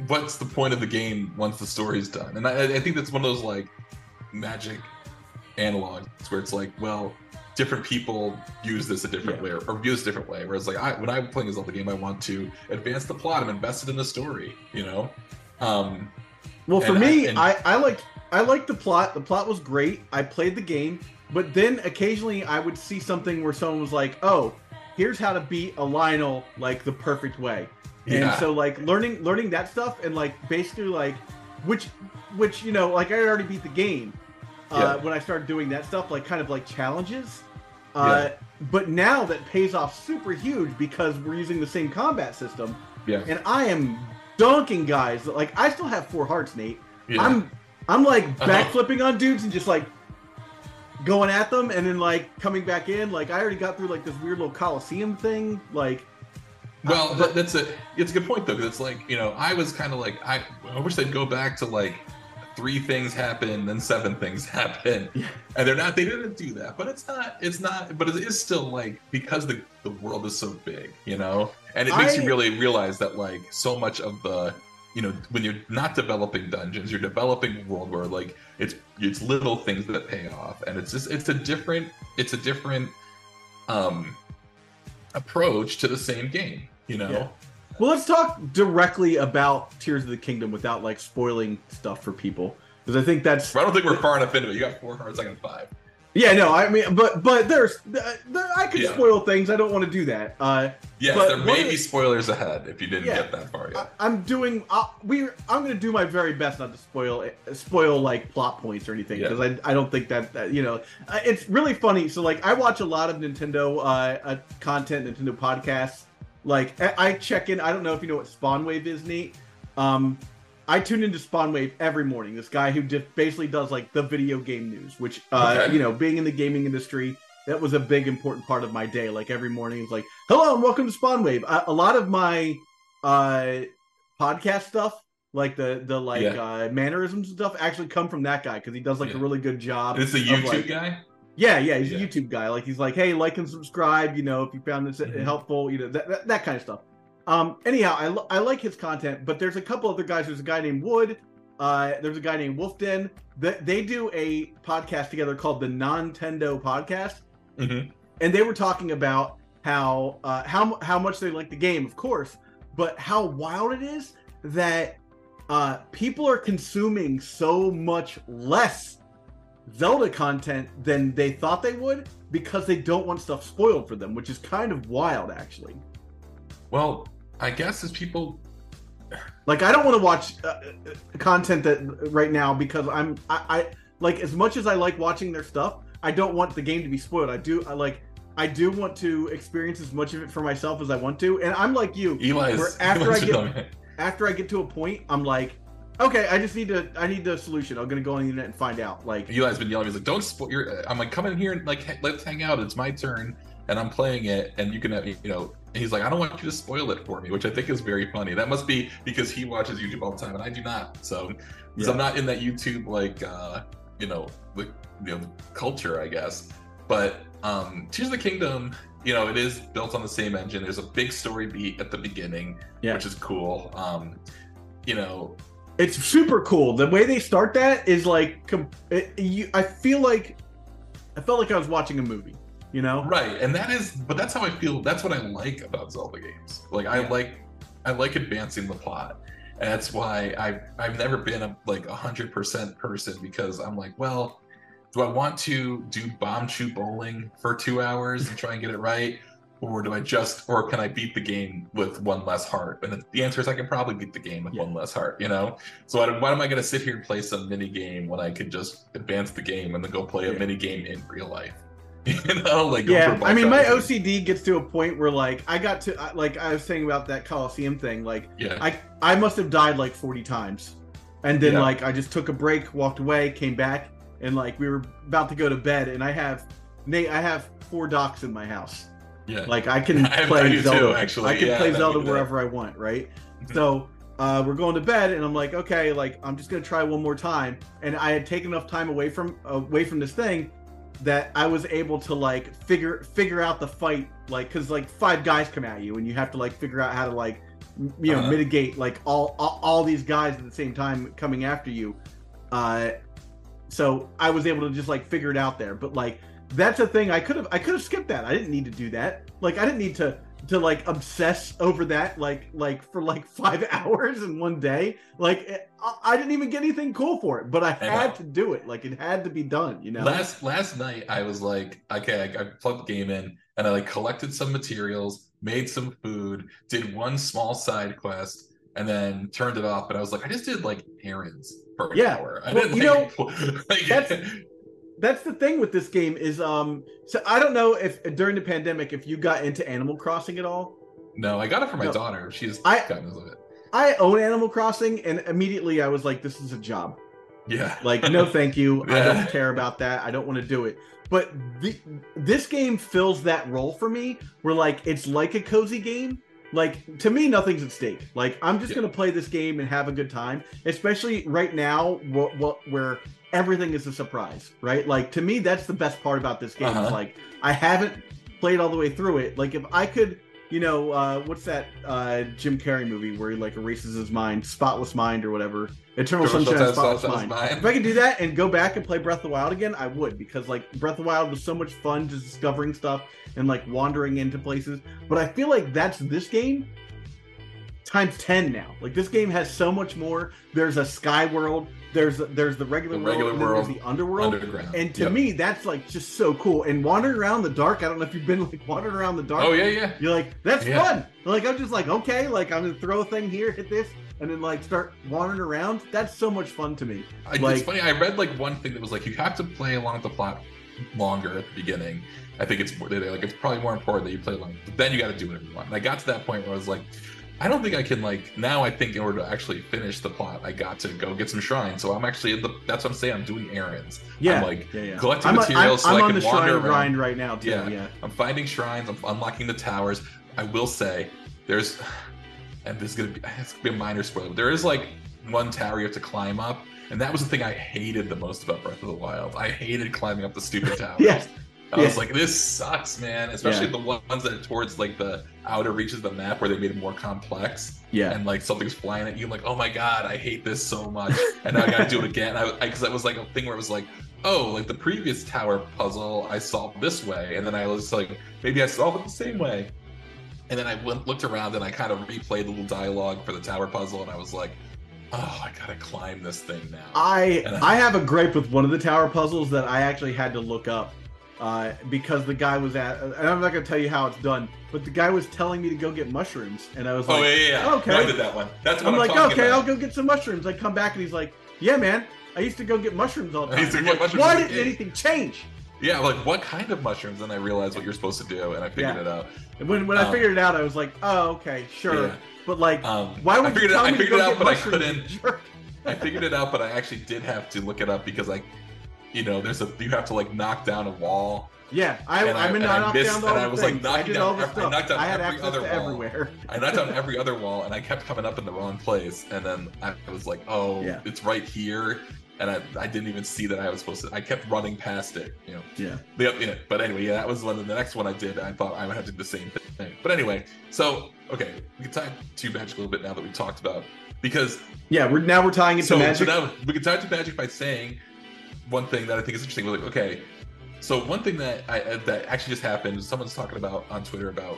what's the point of the game once the story's done? And I, I think that's one of those like magic analogs where it's like, well, different people use this a different Yeah. way or, or use a different way. Whereas like, I when I'm playing a Zelda game, I want to advance the plot. I'm invested in the story, you know. Um, Well, for And I- me, and- I, I liked I liked the plot. The plot was great. I played the game, but then occasionally I would see something where someone was like, "Oh, here's how to beat a Lynel like the perfect way." And Yeah. so like learning learning that stuff and like basically like which which you know like I already beat the game uh, Yeah. when I started doing that stuff like kind of like challenges. Uh, But now that pays off super huge because we're using the same combat system, yeah, and I am dunking guys. Like I still have four hearts, Nate. yeah. I'm I'm like Uh-huh. backflipping on dudes and just like going at them and then like coming back in. Like I already got through like this weird little coliseum thing. Like Well, Uh, that, that's a it's a good point though, because it's like you know I was kind of like I I wish they'd go back to like three things happen, then seven things [laughs] happen, Yeah. and they're not they didn't do that, but it's not it's not but it is still like because the the world is so big, you know, and it makes I- you really realize that like so much of the you know when you're not developing dungeons, you're developing a world where like it's it's little things that pay off, and it's just it's a different it's a different um approach to the same game, you know. Yeah. well, let's talk directly about Tears of the Kingdom without like spoiling stuff for people because I think that's I don't think we're far enough into it. You got four hearts, I got five. yeah no I mean but but there's there, I could Yeah. spoil things. I don't want to do that. Uh, Yes, there may be spoilers ahead if you didn't Yeah. get that far yet. I'm doing. Uh, we. I'm going to do my very best not to spoil spoil like plot points or anything Yeah. because I, I don't think that, that you know uh, it's really funny. So like I watch a lot of Nintendo uh, uh content, Nintendo podcasts. Like I, I check in. I don't know if you know what Spawnwave is, Nate. Um, I tune into Spawnwave every morning. This guy who just basically does like the video game news, which uh, Okay. you know, being in the gaming industry, that was a big important part of my day. Like every morning, it's like, "Hello and welcome to Spawnwave." A, a lot of my uh, podcast stuff, like the the like Yeah. uh, mannerisms and stuff, actually come from that guy because he does like a really good job. It's a YouTube like- guy. Yeah, yeah, he's Yeah. a YouTube guy. Like he's like, hey, like and subscribe. You know, if you found this Mhm. helpful, you know that, that that kind of stuff. Um, anyhow, I, li- I like his content, but there's a couple other guys. There's a guy named Wood. Uh, there's a guy named Wolfden. That they do a podcast together called the Nontendo Podcast, Mhm. and they were talking about how uh, how how much they like the game, of course, but how wild it is that uh, people are consuming so much less Zelda content than they thought they would because they don't want stuff spoiled for them, which is kind of wild, actually. Well, I guess as people, Like, I don't want to watch uh, uh, content that right now because I'm I, I like as much as I like watching their stuff, I don't want the game to be spoiled. I do I like I do want to experience as much of it for myself as I want to, and I'm like you. Eli Where after [laughs] Eli I get- After I get to a point, I'm like, okay, I just need to I need the solution. I'm gonna go on the internet and find out. Like, Eli's been yelling. He's like, "Don't spoil." Your... I'm like, "Come in here and like, let's hang out. It's my turn, and I'm playing it, and you can have, you know." He's like, "I don't want you to spoil it for me," which I think is very funny. That must be because he watches YouTube all the time, and I do not. So, because Yeah. I'm not in that YouTube like, uh, you know, the you know culture, I guess. But um, Tears of the Kingdom, you know, it is built on the same engine. There's a big story beat at the beginning, Yeah. which is cool. Um, you know, it's super cool. The way they start that is like, com- it, you, I feel like, I felt like I was watching a movie. You know, Right, and that is, but that's how I feel. That's what I like about Zelda games. Like I like, I like advancing the plot, and that's why I I've never been a like a hundred percent person because I'm like, well, do I want to do bomb shoot bowling for two hours and try and get it right, or do I just, or can I beat the game with one less heart? And the answer is I can probably beat the game with Yeah. one less heart. You know, so why, why am I going to sit here and play some mini game when I could just advance the game and then go play a mini game in real life? [laughs] you know, like yeah i mean my ocd gets to a point where like i got to like i was saying about that coliseum thing like Yeah. i i must have died like 40 times and then Yeah. like i just took a break walked away came back and like we were about to go to bed and i have nate i have four docks in my house yeah. like i can [laughs] I- play do too, zelda actually. i can Yeah, play zelda wherever i want right [laughs] so uh, we're going to bed and i'm like okay like i'm just gonna try one more time and i had taken enough time away from away from this thing that I was able to like figure figure out the fight like because like five guys come at you and you have to like figure out how to like m- you know Uh-huh. mitigate like all, all all these guys at the same time coming after you uh so I was able to just like figure it out there but like that's a thing I could have I could have skipped that I didn't need to do that like I didn't need to to like obsess over that like like for like [laughs] five hours in one day like eh, it, I, didn't even get anything cool for it but I had know. to do it like it had to be done you know Last last night I was like, okay, I, I plugged game in and I like collected some materials, made some food, did one small side quest, and then turned it off. But I was like, I just did like errands for an Yeah. hour. I Well, didn't you like, [laughs] like that's- [laughs] that's the thing with this game is um so i don't know if during the pandemic if you got into animal crossing at all no, I got it for my No. daughter. She's I- gotten of it. i own animal crossing and immediately i was like this is a job Yeah. like no [laughs] thank you i don't care about that i don't want to do it but the, this game fills that role for me where like it's like a cozy game like to me nothing's at stake like i'm just Yeah. gonna play this game and have a good time especially right now what, what where everything is a surprise right like to me that's the best part about this game Uh-huh. is like i haven't played all the way through it like if i could you know uh what's that uh jim carrey movie where he like erases his mind spotless mind or whatever eternal Eternal sunshine spotless Spotless mind Mind. if I could do that and go back and play Breath of the Wild again, I would because like Breath of the Wild was so much fun just discovering stuff and like wandering into places. But I feel like that's this game times 10 now. Like this game has so much more. There's a sky world, there's there's the regular, The world, regular and there's the underworld. Underground. And to Yep. me, that's like just so cool. And wandering around the dark, I don't know if you've been like wandering around the dark. Oh yeah, yeah. You're like, that's Yeah. fun. Like I'm just like, okay, like I'm gonna throw a thing here, hit this, and then like start wandering around. That's so much fun to me. I, Like- it's funny. I read like one thing that was like you have to play along with the plot longer at the beginning. I think it's more like it's probably more important that you play along, but then you got to do whatever you want. And I got to that point where I was like, I don't think I can like now. I think in order to actually finish the plot, I got to go get some shrines. So I'm actually in the. That's what I'm saying. I'm doing errands. Yeah, I'm like yeah, yeah. collecting I'm, materials I'm, so I'm I on can the wander shrine around. grind right now too. Yeah. Yeah, I'm finding shrines. I'm unlocking the towers. I will say, there's, and this is gonna be, it's gonna be a minor spoiler. But there is like one tower you have to climb up, and that was the thing I hated the most about Breath of the Wild. I hated climbing up the stupid [laughs] towers. Yeah. I was like, this sucks, man. Especially Yeah. the ones that are towards like the outer reaches of the map where they made it more complex yeah. and like something's flying at you. I'm like, oh my god, I hate this so much, and now I gotta do it again. I because that was like a thing where it was like, oh, like the previous tower puzzle I solved this way, and then I was like, maybe I solved it the same way, and then I went looked around and I kind of replayed the little dialogue for the tower puzzle, and I was like, oh, I gotta climb this thing now. I I have a gripe with one of the tower puzzles that I actually had to look up uh, because the guy was at, and I'm not gonna tell you how it's done, but the guy was telling me to go get mushrooms, and I was like, oh yeah, yeah, yeah. okay. No, I did that one. That's what I'm I'm, like, okay, about. I'll go get some mushrooms. I come back and he's like, yeah, man, I used to go get mushrooms all the I time. used to get like, Why didn't anything change? Yeah, like what kind of mushrooms? And I realized what you're supposed to do, and I figured Yeah. it out. And when when I Um, figured it out, I was like, oh, okay, sure. Yeah. But like, Um, why would I figured you it tell I me to go it out, get but I mushrooms? couldn't. I figured it out, but I actually did have to look it up because I, you know, there's a you have to like knock down a wall. Yeah, I, And I- I'm in and I knocked missed- down to and I was, like, things. I knocking down all the ev- I knocked down I had every other wall. everywhere. I knocked down every other wall, and I kept coming up in the wrong place. And then I was like, "Oh, Yeah. it's right here," and I, I didn't even see that I was supposed to. I kept running past it, you know. Yeah. The, yeah, but anyway, yeah, that was one. The next one I did, I thought I would have to do the same thing. But anyway, so okay, we can tie to magic a little bit now that we talked about because Yeah, we're now we're tying into so, magic. so now we can tie to magic by saying one thing that I think is interesting. We're like, okay, So one thing that I that actually just happened, someone's talking about on Twitter about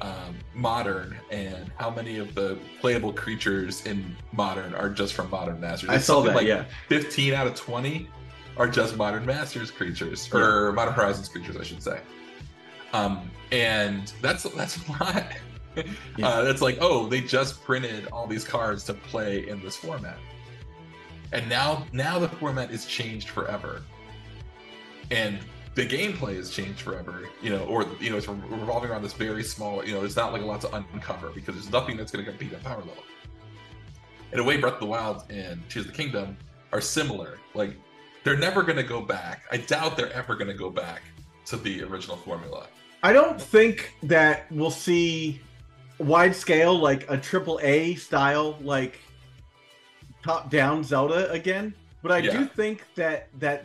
um, modern and how many of the playable creatures in modern are just from modern masters. I saw that. like yeah, 15 out of 20 are just modern masters creatures or modern horizons creatures, I should say. Um, and that's that's [laughs] a lot. Yeah. Uh, it's like, oh, they just printed all these cards to play in this format, and now now the format is changed forever, and the gameplay is changed forever. You know, or you know, it's revolving around this very small. You know, there's not like a lot to uncover because there's nothing that's going to compete at power level. In a way, Breath of the Wild and Tears of the Kingdom are similar. Like, they're never going to go back. I doubt they're ever going to go back to the original formula. I don't think that we'll see wide scale like a triple A style like top down Zelda again. But I do think that that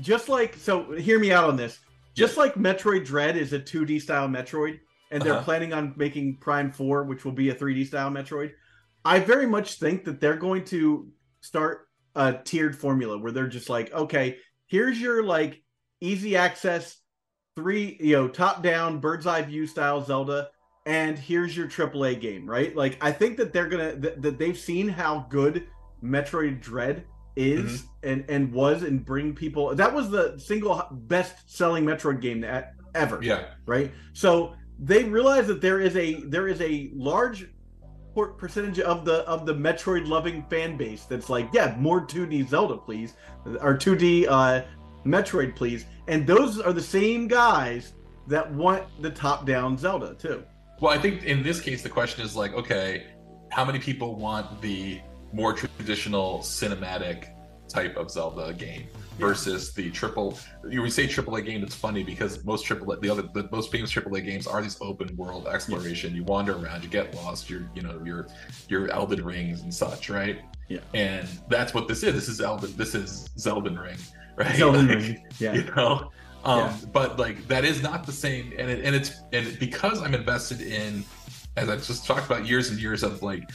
just like so hear me out on this. Just like Metroid Dread is a 2D style Metroid, and they're Uh-huh. planning on making Prime 4, which will be a 3D style Metroid. I very much think that they're going to start a tiered formula where they're just like, okay, here's your like easy access three, you know, top down bird's eye view style Zelda, and here's your AAA game, right? Like, I think that they're gonna that, that they've seen how good Metroid Dread is and and was and bring people. That was the single best selling Metroid game that ever Yeah. right? So they realize that there is a there is a large percentage of the of the Metroid loving fan base that's like, yeah, more 2D Zelda, please, or 2D uh, Metroid, please. And those are the same guys that want the top down Zelda too. Well, I think in this case, the question is like, okay, how many people want the more traditional cinematic type of Zelda game versus the triple? You would say triple A game. It's funny because most triple the other the most famous triple A games are these open world exploration. You wander around, you get lost, you're you know your your Elden rings and such, right? Yeah. And that's what this is. This is Elden. This is Zelda Ring, right? Zelda Like, Ring, yeah. you know um Yeah. but like that is not the same and it, and it's and because i'm invested in as i just talked about years and years of like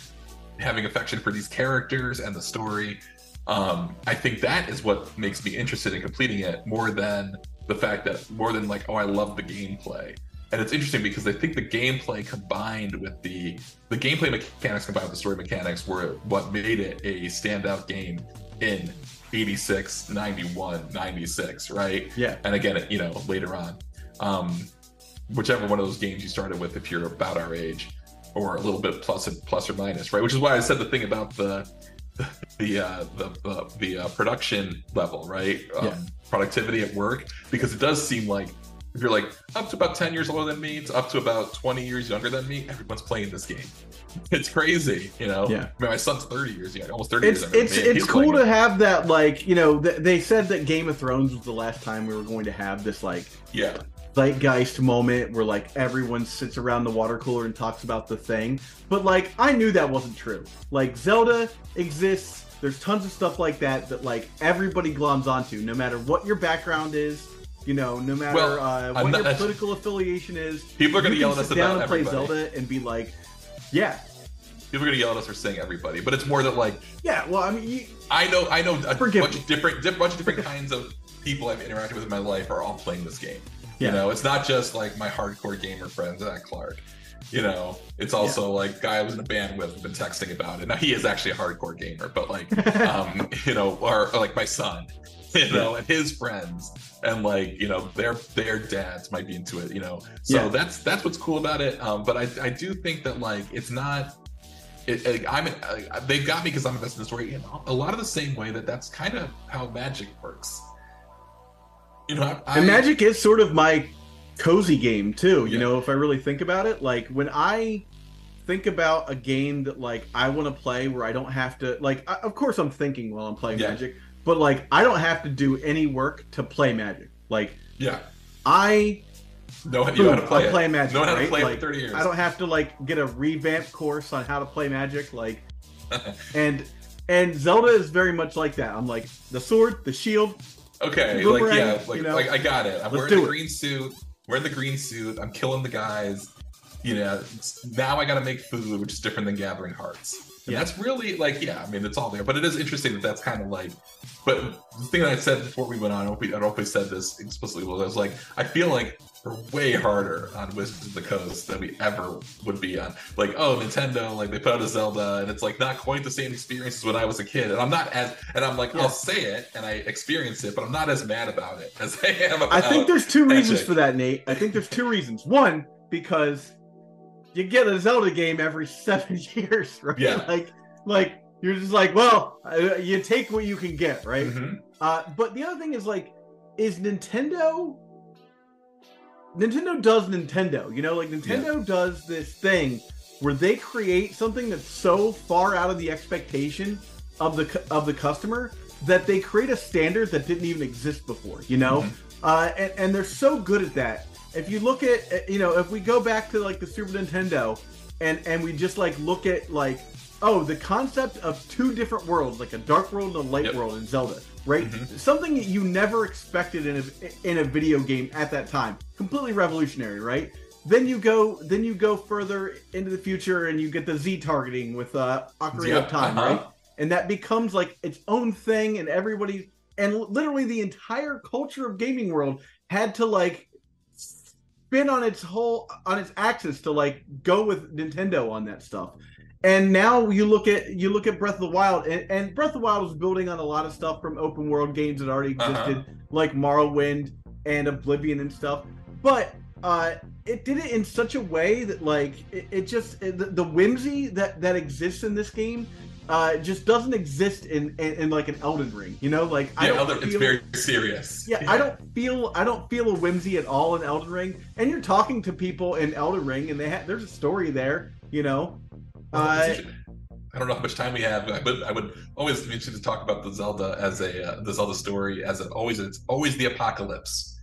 having affection for these characters and the story um i think that is what makes me interested in completing it more than the fact that more than like oh i love the gameplay and it's interesting because i think the gameplay combined with the the gameplay mechanics combined with the story mechanics were what made it a standout game in 86 91 96 right Yeah. and again you know later on um whichever one of those games you started with if you're about our age or a little bit plus plus or minus right which is why i said the thing about the [laughs] the uh the the, the uh, production level right um, Yeah. productivity at work because it does seem like if you're like up to about 10 years older than me it's up to about 20 years younger than me everyone's playing this game it's crazy you know Yeah. I mean, my son's 30 years yeah almost 30 It's years it's it's cool to it. have that like you know th- they said that Game of Thrones was the last time we were going to have this like yeah zeitgeist moment where like everyone sits around the water cooler and talks about the thing. But like I knew that wasn't true. Like Zelda exists. There's tons of stuff like that that like everybody gloms onto, no matter what your background is. You know, no matter Well, uh, I'm what not- your political affiliation is. People are gonna yell at us down about and play everybody. Zelda and be like, yeah, people are gonna yell at us for saying everybody but it's more that like yeah. Well, I mean, you, I know, I know a bunch me. of different, di- bunch of different [laughs] kinds of people I've interacted with in my life are all playing this game. Yeah. You know, it's not just like my hardcore gamer friends at Clark. You know, it's also like guy I was in a band with, been texting about it. Now he is actually a hardcore gamer, but like, [laughs] um, you know, or, or like my son, [laughs] you know, and his friends, and like, you know, their their dads might be into it. You know, so Yeah. that's that's what's cool about it. Um, but I I do think that like it's not it, it- I'm uh, they've got me because I'm invested in the story in a lot of the same way that that's kind of how magic works. You know, I, Magic is sort of my cozy game too. You Yeah. know, if I really think about it, like when I think about a game that like I want to play where I don't have to like, I, of course I'm thinking while I'm playing Yeah. Magic, but like I don't have to do any work to play Magic. Like yeah, I know you know how to boom, play it. playing Magic. know how to play it like, for 30 years. I don't have to like get a revamp course on how to play Magic. Like, [laughs] and and Zelda is very much like that. I'm like the sword, the shield, okay, Boomerang, like yeah, like, you know? like I got it. I'm Let's wearing the it. green suit. Wearing the green suit. I'm killing the guys. You know, now I got to make food, which is different than gathering hearts. And that's really like, yeah, I mean, it's all there. But it is interesting that that's kind of like, but the thing that I said before we went on, I don't know if, we, I don't know if we said this explicitly, was I was like, I feel like we're way harder on Wizards of the Coast than we ever would be on. Like, oh, Nintendo, like they put out a Zelda, and it's like not quite the same experience as when I was a kid. And I'm not as, and I'm like, Yeah. I'll say it and I experience it, but I'm not as mad about it as [laughs] I am about I think there's two reasons for that, Nate. I think there's two reasons. One, because you get a Zelda game every [laughs] seven years, right? Yeah. [laughs] Like, like you're just like, well, uh, you take what you can get, right? Mhm. Uh, but the other thing is like, is Nintendo? Nintendo does Nintendo. You know, like Nintendo does this thing where they create something that's so far out of the expectation of the of the customer that they create a standard that didn't even exist before. You know, uh, and, and they're so good at that. If you look at, uh, you know, if we go back to like the Super Nintendo, and and we just like look at like, oh, the concept of two different worlds, like a dark world and a light Yep. world in Zelda, right? Mhm. Something that you never expected in a in a video game at that time. Completely revolutionary, right? Then you go, then you go further into the future, and you get the Z targeting with uh, Ocarina Yep, of Time, uh-huh. right? And that becomes like its own thing, and everybody, and literally the entire culture of gaming world had to like spin on its whole on its axis to like go with Nintendo on that stuff. And now you look at you look at Breath of the Wild, and, and Breath of the Wild was building on a lot of stuff from open world games that already Uh-huh. existed, like Morrowind and Oblivion and stuff. But uh, it did it in such a way that like it, it just it, the, the whimsy that that exists in this game uh, just doesn't exist in, in in like an Elden Ring. You know, like I don't it's feel- very serious. yeah, I don't feel I don't feel a whimsy at all in Elden Ring. And you're talking to people in Elden Ring, and they have there's a story there, you know. Uh, I don't know how much time we have, but I would always be interested to talk about the Zelda as a uh, the Zelda story as a, always it's always the apocalypse.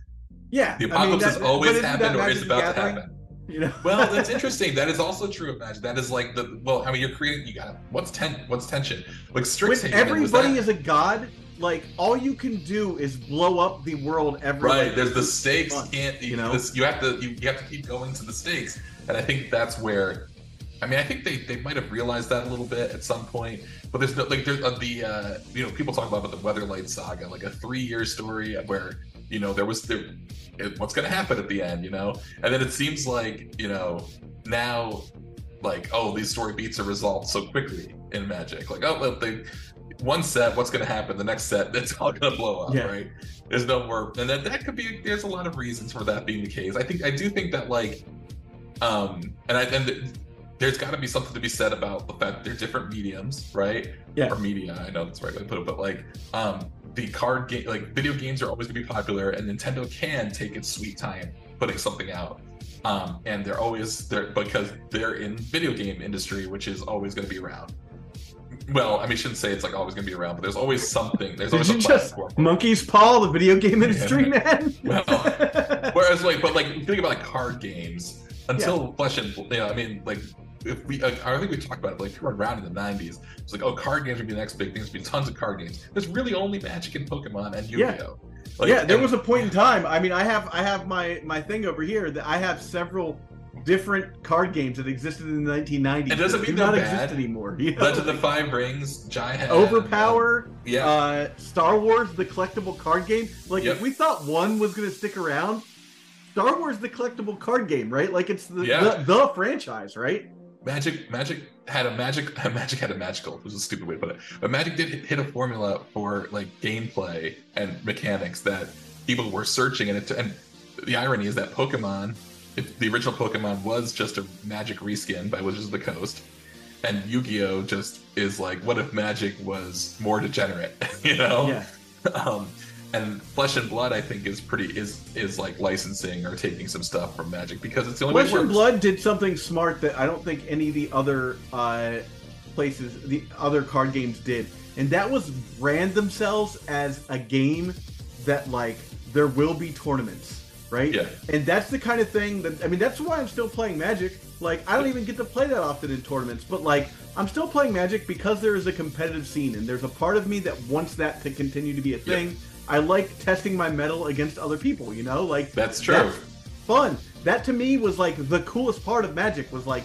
yeah, The I mean, apocalypse that- has always happened or is about to happen. [laughs] You know. Well, that's [laughs] interesting. That is also true of Magic. That is like the well. I mean, you're creating. You got to what's ten? What's tension? Like when everybody is a god, like all you can do is blow up the world every right. There's the stakes. months, can't. You, you know? this, you have to. You, you have to keep going to the stakes. And I think that's where. I mean, I think they, they might have realized that a little bit at some point, but there's no like there's uh, the uh, you know people talk about the Weatherlight saga, like a three year story where you know there was there it, what's going to happen at the end, you know, and then it seems like you know now like oh these story beats are resolved so quickly in Magic, like oh well, they one set what's going to happen? The next set [laughs] it's all going to blow up Yeah. right? There's no more and that, that could be there's a lot of reasons for that being the case. I think i do think that like um and i and th- there's got to be something to be said about the fact they're different mediums right? Yeah. or media i know that's the right way to put it but like um the card game like video games are always going to be popular and nintendo can take its sweet time putting something out. Um and they're always there because they're in video game industry which is always going to be around. Well i mean I shouldn't say it's like always going to be around but there's always something there's Did always you a just monkey's paw the video game industry, man? [laughs] Well, Whereas, like, but like, think about like card games. Until Flesh and you know, I mean, like, if we, I think we talked about it. Like, if you were around in the '90s, it's like, oh, card games would be the next big thing. There's be tons of card games. There's really only Magic and Pokemon and Yu-Gi-Oh. Like, yeah, there and- was a point in time. I mean, I have I have my my thing over here that I have several different card games that existed in the 1990s. It doesn't mean do not they're exist anymore. You know? Legend of the Five Rings, Jyhad, Overpower, yeah, uh, Star Wars, the collectible card game. Like, Yep. if we thought one was going to stick around, Star Wars, the collectible card game, right? Like, it's the, Yeah. the, the franchise, right? Magic Magic had a magic [laughs] Magic had a magical, which is a stupid way to put it. But Magic did hit a formula for like gameplay and mechanics that people were searching and it and the irony is that Pokemon the original Pokemon was just a magic reskin by Wizards of the Coast and Yu-Gi-Oh just is like what if magic was more degenerate, [laughs] you know? Yeah. [laughs] um, and Flesh and Blood, I think, is pretty is is like licensing or taking some stuff from Magic because it's the only Flesh and. Blood did something smart that I don't think any of the other uh, places, the other card games did, and that was brand themselves as a game that like there will be tournaments, right? Yeah. And that's the kind of thing that I mean. That's why I'm still playing Magic. Like I don't even get to play that often in tournaments, but like I'm still playing Magic because there is a competitive scene, and there's a part of me that wants that to continue to be a thing. I like testing my mettle against other people. You know, like That's true. fun. That to me was like the coolest part of Magic was like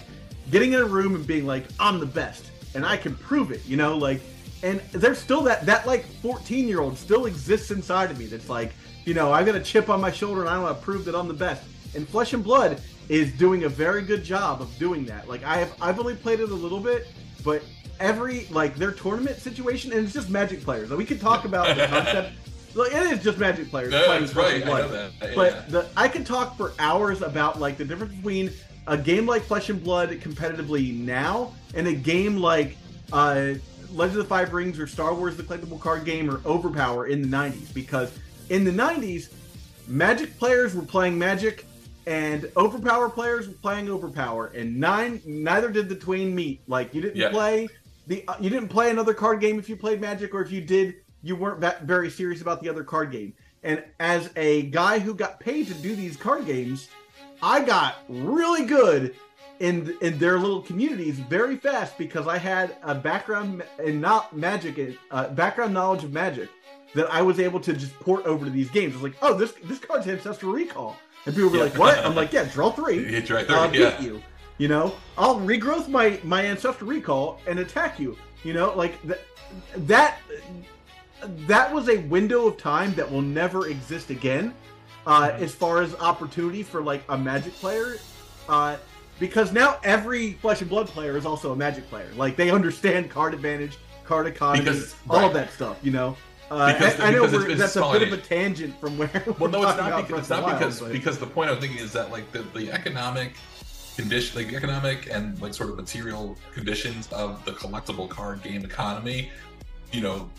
getting in a room and being like, I'm the best. and I can prove it. You know, like, and there's still that that like 14 year old still exists inside of me. That's like, you know, I've got a chip on my shoulder, and I want to prove that I'm the best. And Flesh and Blood is doing a very good job of doing that. Like, I have I've only played it a little bit, but every like their tournament situation, and it's just Magic players. Like, we could talk about the [laughs] concept. Like, it is just Magic players. No, that's right. I know that. Yeah. But the, I could talk for hours about like the difference between a game like Flesh and Blood competitively now and a game like uh, Legend of the Five Rings or Star Wars: The Collectible Card Game or Overpower in the '90s. Because in the '90s, Magic players were playing Magic, and Overpower players were playing Overpower, and nine neither did the twain meet. Like you didn't Yeah. play the uh, you didn't play another card game if you played Magic, or if you did, you weren't very serious about the other card game. And as a guy who got paid to do these card games, I got really good in in their little communities very fast because I had a background in not magic, uh, background knowledge of magic that I was able to just port over to these games. It's like, oh, this this card's ancestral recall, and people were Yeah. like, what? I'm like, yeah, draw three. [laughs] You right there. I'll yeah. beat you. You know, I'll regrowth my my ancestral recall and attack you. You know, like th- that. That was a window of time that will never exist again, uh, Mm-hmm. as far as opportunity for like a Magic player, uh, because now every Flesh and Blood player is also a Magic player. Like they understand card advantage, card economy, Because- all right. of that stuff. You know. Uh, Because- I, I know it's that's a bit of a tangent from where. Well, we're no, it's talking not because it's not because but- because the point I was thinking is that like the, the economic condition, like economic and like sort of material conditions of the collectible card game economy, you know,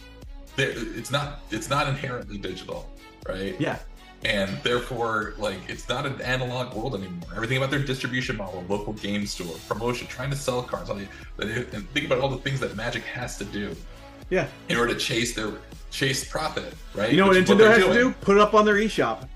it's not it's not inherently digital, right? yeah, and therefore like it's not an analog world anymore everything about their distribution model local game store promotion trying to sell cards all the, and think about all the things that magic has to do yeah. in order to chase their chase profit right You know what Which is Nintendo they're has to do? Put it up on their eShop.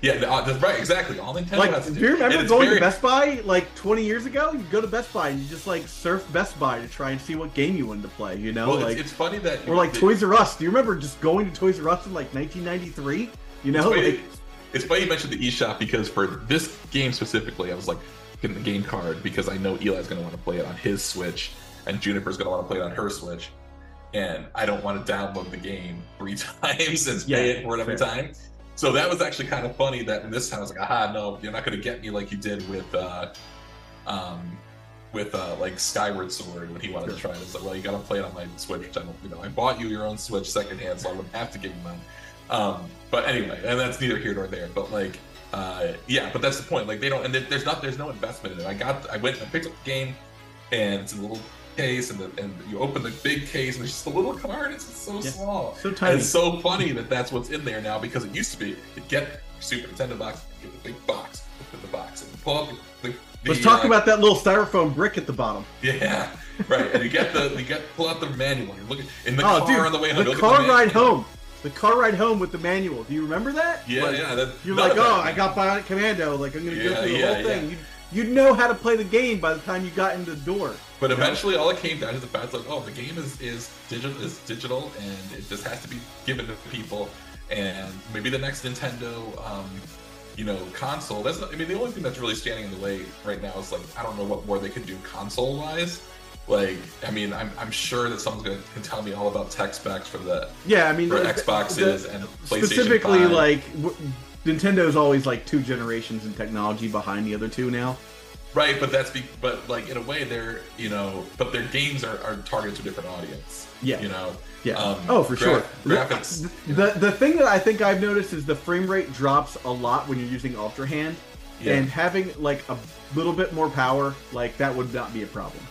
Yeah the- uh, that's right exactly all nintendo Like, has to do do you remember And going very- to Best Buy like 20 years ago? You go to Best Buy and you just like surf Best Buy to try and see what game you wanted to play. You know, well, like it's, it's funny that or like that- Toys R Us. Do you remember just going to Toys R Us in like 1993? You know, It's funny, like it's funny you mentioned the eShop because for this game specifically, I was like getting the game card because I know Eli's going to want to play it on his Switch and Juniper's going to want to play it on her Switch, and I don't want to download the game three [laughs] times and pay it for it every fair. time. So that was actually kind of funny that in this time I was like, aha, no, you're not going to get me like you did with, uh, um, with uh, like Skyward Sword when he wanted to try it. It's like, well, you got to play it on my Switch, which I don't, you know, I bought you your own Switch secondhand, so I wouldn't have to give you mine. Um, but anyway, and that's neither here nor there. But like, uh, yeah, but that's the point. Like, they don't, and there's not, there's no investment in it. I got, I went, I picked up the game, and it's a little case, and the, and you open the big case, and it's just a little card. It's so Yeah. small. so And tiny. it's so funny that that's what's in there now because it used to be you get Super Nintendo box, you get the big box, open the box, and pull up the. the Let's talk uh, about that little styrofoam brick at the bottom. yeah, [laughs] right. And you get the you get pull out the manual. You're looking in the oh, car dude, on the way home. the you car the ride home. The car ride home with the manual. Do you remember that? Yeah, Like, yeah. That, You're like, oh, I got Bionic Commando. Like, I'm gonna go through the yeah, whole thing. yeah. You'd, you'd know how to play the game by the time you got into the door. But eventually, all it came down to the fact like, oh, the game is is digital is digital, and it just has to be given to people. And maybe the next Nintendo, um, you know, console. That's not, I mean, the only thing that's really standing in the way right now is like I don't know what more they could do console wise. Like, I mean, I'm, I'm sure that someone's gonna can tell me all about tech specs for the Yeah, I mean, for the- Xboxes the- and PlayStation. specifically 5. like w- Nintendo's always like two generations in technology behind the other two now. Right, but that's be, but like in a way they're you know, but their games are, are targeted to a different audience. Yeah. you know. Yeah. Um, oh, for gra- sure. Graphics. The, the thing that I think I've noticed is the frame rate drops a lot when you're using Ultra Hand, Yeah. and having like a little bit more power, like that would not be a problem.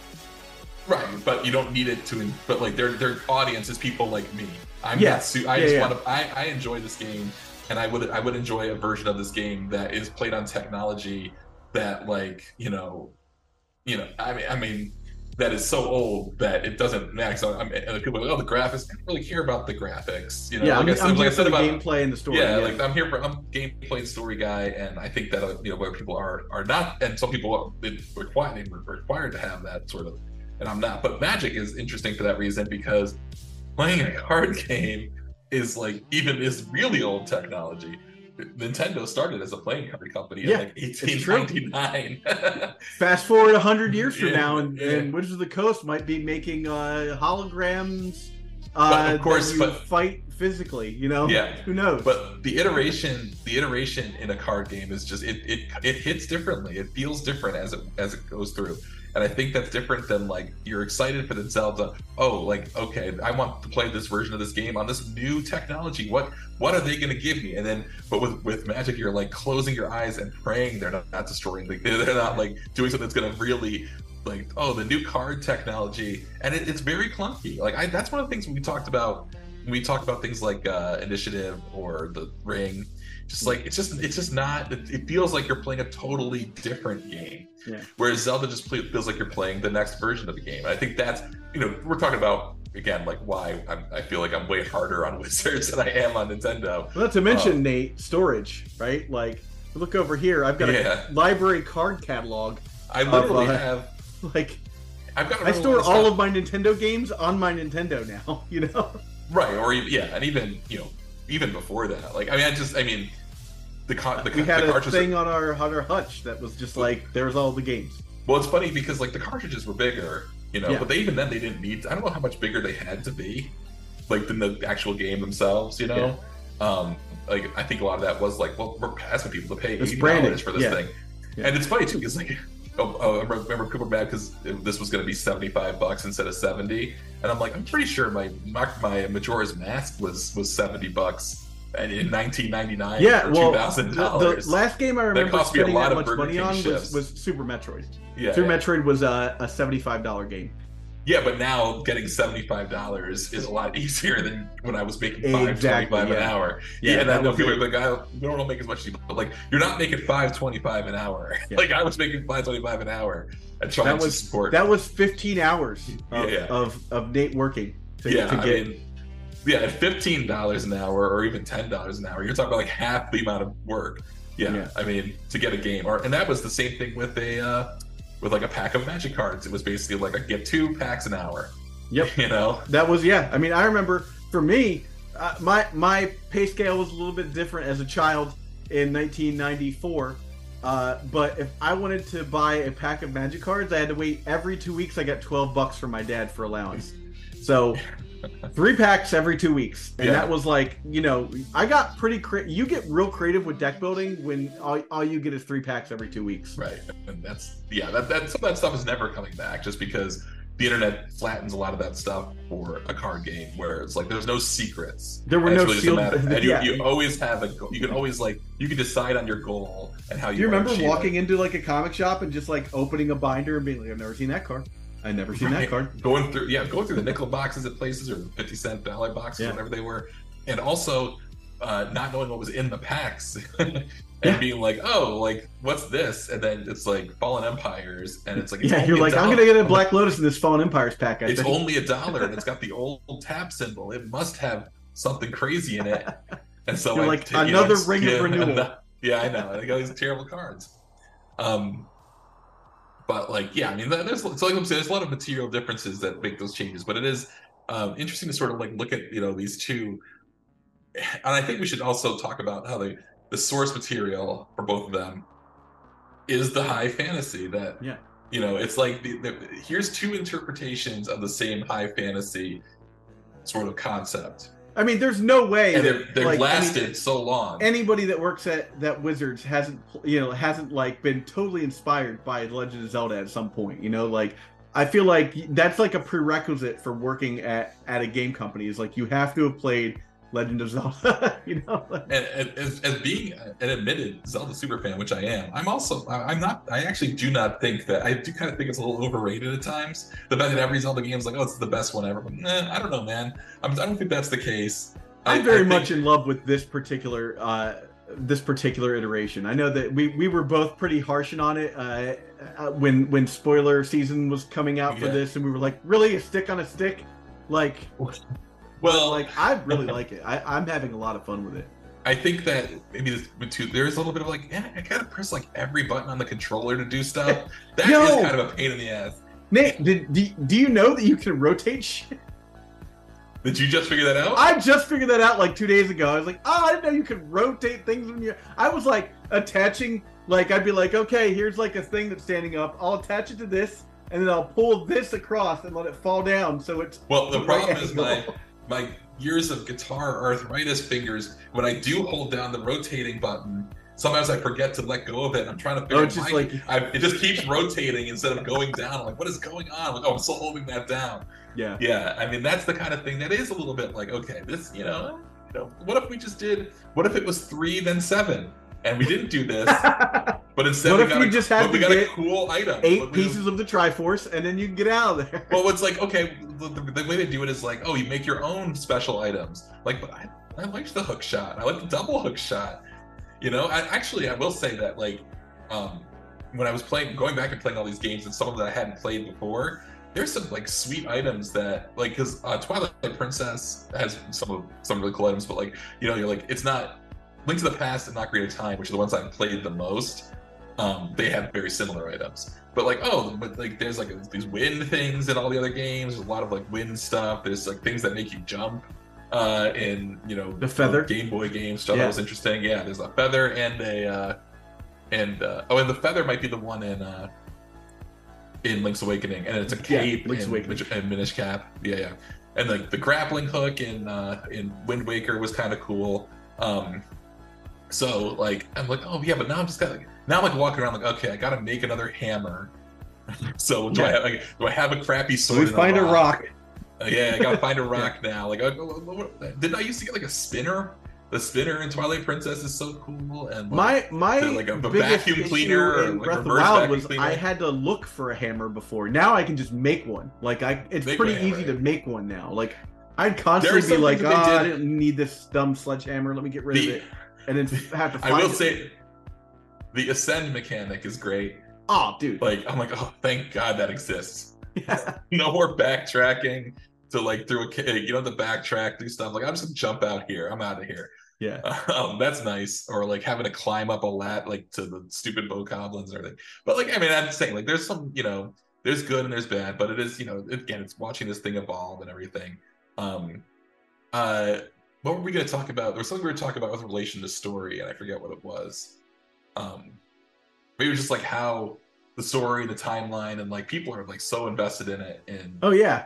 Right, but you don't need it to. But like their their audience is people like me. I'm Yeah. not. Su- I Yeah, just yeah. want to. I, I enjoy this game, and I would I would enjoy a version of this game that is played on technology that like you know, you know. I mean, I mean. That is so old that it doesn't matter. So I'm, and the people are like, oh, the graphics. I don't really care about the graphics. You know, yeah, like I'm, I said, I'm like I said about gameplay and the story. yeah, like I'm here for I'm gameplay and story guy, and I think that uh, you know where people are are not, and some people are required required to have that sort of, and I'm not. But Magic is interesting for that reason because playing a [laughs] card game is like even is really old technology. Nintendo started as a playing card company Yeah, in like 1899. [laughs] Fast forward hundred years from Yeah, now, and, yeah. and Wizards of the Coast might be making uh, holograms. Uh, of course, but- fight physically. You know, Yeah. who knows? but the iteration, the iteration in a card game is just it, it it hits differently. It feels different as it as it goes through. And I think that's different than like you're excited for the Zelda. Oh, like okay, I want to play this version of this game on this new technology. What what are they going to give me? And then, but with with Magic, you're like closing your eyes and praying they're not, not destroying. Like [laughs] they're, not like doing something that's going to really like oh the new card technology, and it, it's very clunky. Like I that's one of the things we talked about we talked about things like uh, initiative or the ring. Just like it's just it's just not. It, feels like you're playing a totally different game. Yeah. Whereas Zelda just play, feels like you're playing the next version of the game. I think that's you know we're talking about again like why I'm, I feel like I'm way harder on [laughs] Wizards than I am on Nintendo. Well, not to mention Oh. Nate storage, right? Like, look over here. I've got Yeah. a library card catalog. I literally uh, have [laughs] Like, I've got i store all of my Nintendo games on my Nintendo now. [laughs] You know, right or yeah and even you know even before that like I mean I just I mean the con- the, we had the a thing on our on our hutch that was just like, there's all the games. Well, it's funny because like the cartridges were bigger, you know, Yeah. but they even then they didn't need. I don't know how much bigger they had to be, like than the actual game themselves. You know, um, like I think a lot of that was like, well, we're asking people to pay It's eighty dollars for this yeah. thing, Yeah. and it's funny too because like. [laughs] Oh, oh, I remember Cooper mad because this was going to be seventy-five bucks instead of seventy, and I'm like, I'm pretty sure my my, my Majora's Mask was was seventy bucks, and in 1999 Yeah, well, two thousand the, dollars. the last game I remember cost me a spending lot that of much money on was, was Super Metroid. yeah, Super yeah. Metroid was a, a seventy-five dollar game. Yeah, but now getting seventy-five dollars is a lot [laughs] easier than when I was making five Exactly, twenty-five an hour. Yeah, Yeah, and I know people it. are like, I don't make as much, as you- but like you're not making five twenty-five an hour. [laughs] Yeah. like I was making five twenty-five an hour and trying That to was support. that was fifteen hours of, Yeah. of, of Nate working to, yeah, to I get. mean, yeah, at fifteen dollars an hour or even ten dollars an hour, you're talking about like half the amount of work. Yeah, Yeah. I mean, to get a game, or and that was the same thing with a uh, with like a pack of magic cards. It was basically like I get two packs an hour. Yep. [laughs] You know, That was yeah. I mean, I remember for me, uh, my my pay scale was a little bit different as a child in 1994. Uh, but if I wanted to buy a pack of magic cards, I had to wait every two weeks. I got 12 bucks from my dad for allowance. So three packs every two weeks, and Yeah. that was like you know I got pretty. Cre- you get real creative with deck building when all, all you get is three packs every two weeks. Right, and that's yeah, that that some of that stuff is never coming back, just because the internet flattens a lot of that stuff for a card game, where it's like there's no secrets. There were And no really just a sealed- matter- and yeah. you, you always have a goal. You can always like you can decide on your goal and how you. Do you remember walking it. into like a comic shop and just like opening a binder and being like, I've never seen that card. I've never seen that card. Going through, yeah, going through the nickel boxes at places or fifty cent dollar boxes, Yeah. whatever they were, and also uh, not knowing what was in the packs. [laughs] And Yeah. being like, oh, like what's this? And then it's like Fallen Empires, and it's like, it's yeah, you're like, I'm gonna get a Black Lotus in this Fallen Empires pack. I It's think. only a [laughs] dollar, and it's got the old tab symbol. It must have something crazy in it. And so You're I like, t- you know, another ring of [laughs] renewal. Yeah, I know. I got these terrible cards. Um, but like, yeah, I mean, there's it's like I'm saying, there's a lot of material differences that make those changes. But it is um, interesting to sort of like look at you know these two, and I think we should also talk about how the the source material for both of them is the high fantasy that Yeah. you know it's like the, the, here's two interpretations of the same high fantasy sort of concept I mean, there's no way and they've, they've like, lasted so long anybody that works at that Wizards hasn't you know hasn't like been totally inspired by Legend of Zelda at some point. You know, like I feel like that's like a prerequisite for working at at a game company is like you have to have played Legend of Zelda. [laughs] you know, and, and as, as being an admitted Zelda super fan, which I am, I'm also I- I'm not. I actually do not think that I do kind of think it's a little overrated at times. The fact that every Zelda game is like, oh, it's the best one ever. But, nah, I don't know, man. I'm, I don't think that's the case. I- I'm very I think- much in love with this particular uh, this particular iteration. I know that we, we were both pretty harshing on it uh, uh, when when spoiler season was coming out for this, and we were like, really a stick on a stick, like Well, like I really [laughs] like it. I, I'm having a lot of fun with it. I think that maybe this, too, there's a little bit of like, yeah, I gotta press like every button on the controller to do stuff. [laughs] That is Yo! kind of a pain in the ass. Nate, did do, do you know that you can rotate shit? Did you just figure that out? I just figured that out like two days ago. I was like, oh, I didn't know you could rotate things when you. I was like attaching, like I'd be like, okay, here's like a thing that's standing up. I'll attach it to this, and then I'll pull this across and let it fall down. So it's well, the [laughs] problem is my. My years of guitar arthritis fingers. When I do hold down the rotating button, sometimes I forget to let go of it. I'm trying to figure Oh, just like- I, it just keeps rotating instead of going down. I'm like, what is going on? I'm like, oh, I'm still holding that down. yeah. Yeah, I mean that's the kind of thing that is a little bit like, okay, this, you know, you know, what if we just did? What if it was three then seven, and we didn't do this, [laughs] but instead What if you a, just had to get cool item, Eight pieces of the Triforce, and then you can get out of there. Well, it's like okay, the, the, way they do it is like, oh, you make your own special items. Like, but I, I liked the hook shot. I like the double hook shot. You know, I, actually, I will say that like, um, when I was playing, going back and playing all these games, and some of that I hadn't played before, there's some like sweet items that like because uh, Twilight Princess has some of some really cool items, but like you know, you're like it's not Link to the Past and Ocarina of Time, which are the ones I've played the most. Um, they have very similar items, but like oh, but like there's like these wind things in all the other games. There's a lot of like wind stuff. There's like things that make you jump. Uh, in you know The feather? Game Boy games, stuff Yeah. that was interesting. Yeah, there's a feather and a uh, and uh, oh, and the feather might be the one in uh, in Link's Awakening, and it's a Yeah, cape Link's in, Awakening. in Minish Cap. Yeah, yeah, and like the grappling hook in uh, in Wind Waker was kind of cool. Um, so like I'm like, oh yeah, but now I'm just got like now I'm like walking around like, okay, I got to make another hammer. [laughs] so do I Yeah. have like, do I have a crappy sword? we find a rock. Uh, yeah, I gotta find a [laughs] rock now. Like, uh, didn't I used to get like a spinner? The spinner in Twilight Princess is so cool, and like, My my the- like a- a vacuum cleaner or, in like, Breath of the Wild was cleaner. I had to look for a hammer before. Now I can just make one. Like I, it's Make pretty easy to make one now. Like I'd constantly be like, oh, I did- didn't need this dumb sledgehammer. Let me get rid The- of it, and then [laughs] have to. Find I will it. say, the ascend mechanic is great. oh, dude, Like, I'm like, oh, thank God that exists. yeah, [laughs] No more backtracking to like through a ca- you don't have to backtrack do stuff. Like, I'm just gonna jump out here. I'm out of here. yeah. [laughs] um, that's nice. Or like having to climb up a lat like to the stupid bokoblins and everything. But like, I mean, I'm saying like there's some, you know, there's good and there's bad, but it is, you know, again, it's watching this thing evolve and everything. Um, uh, what were we to talk about? There was something we were talking about with relation to story, and I forget what it was. Um, maybe it was just like how the story, the timeline, and like people are like so invested in it. And Oh yeah.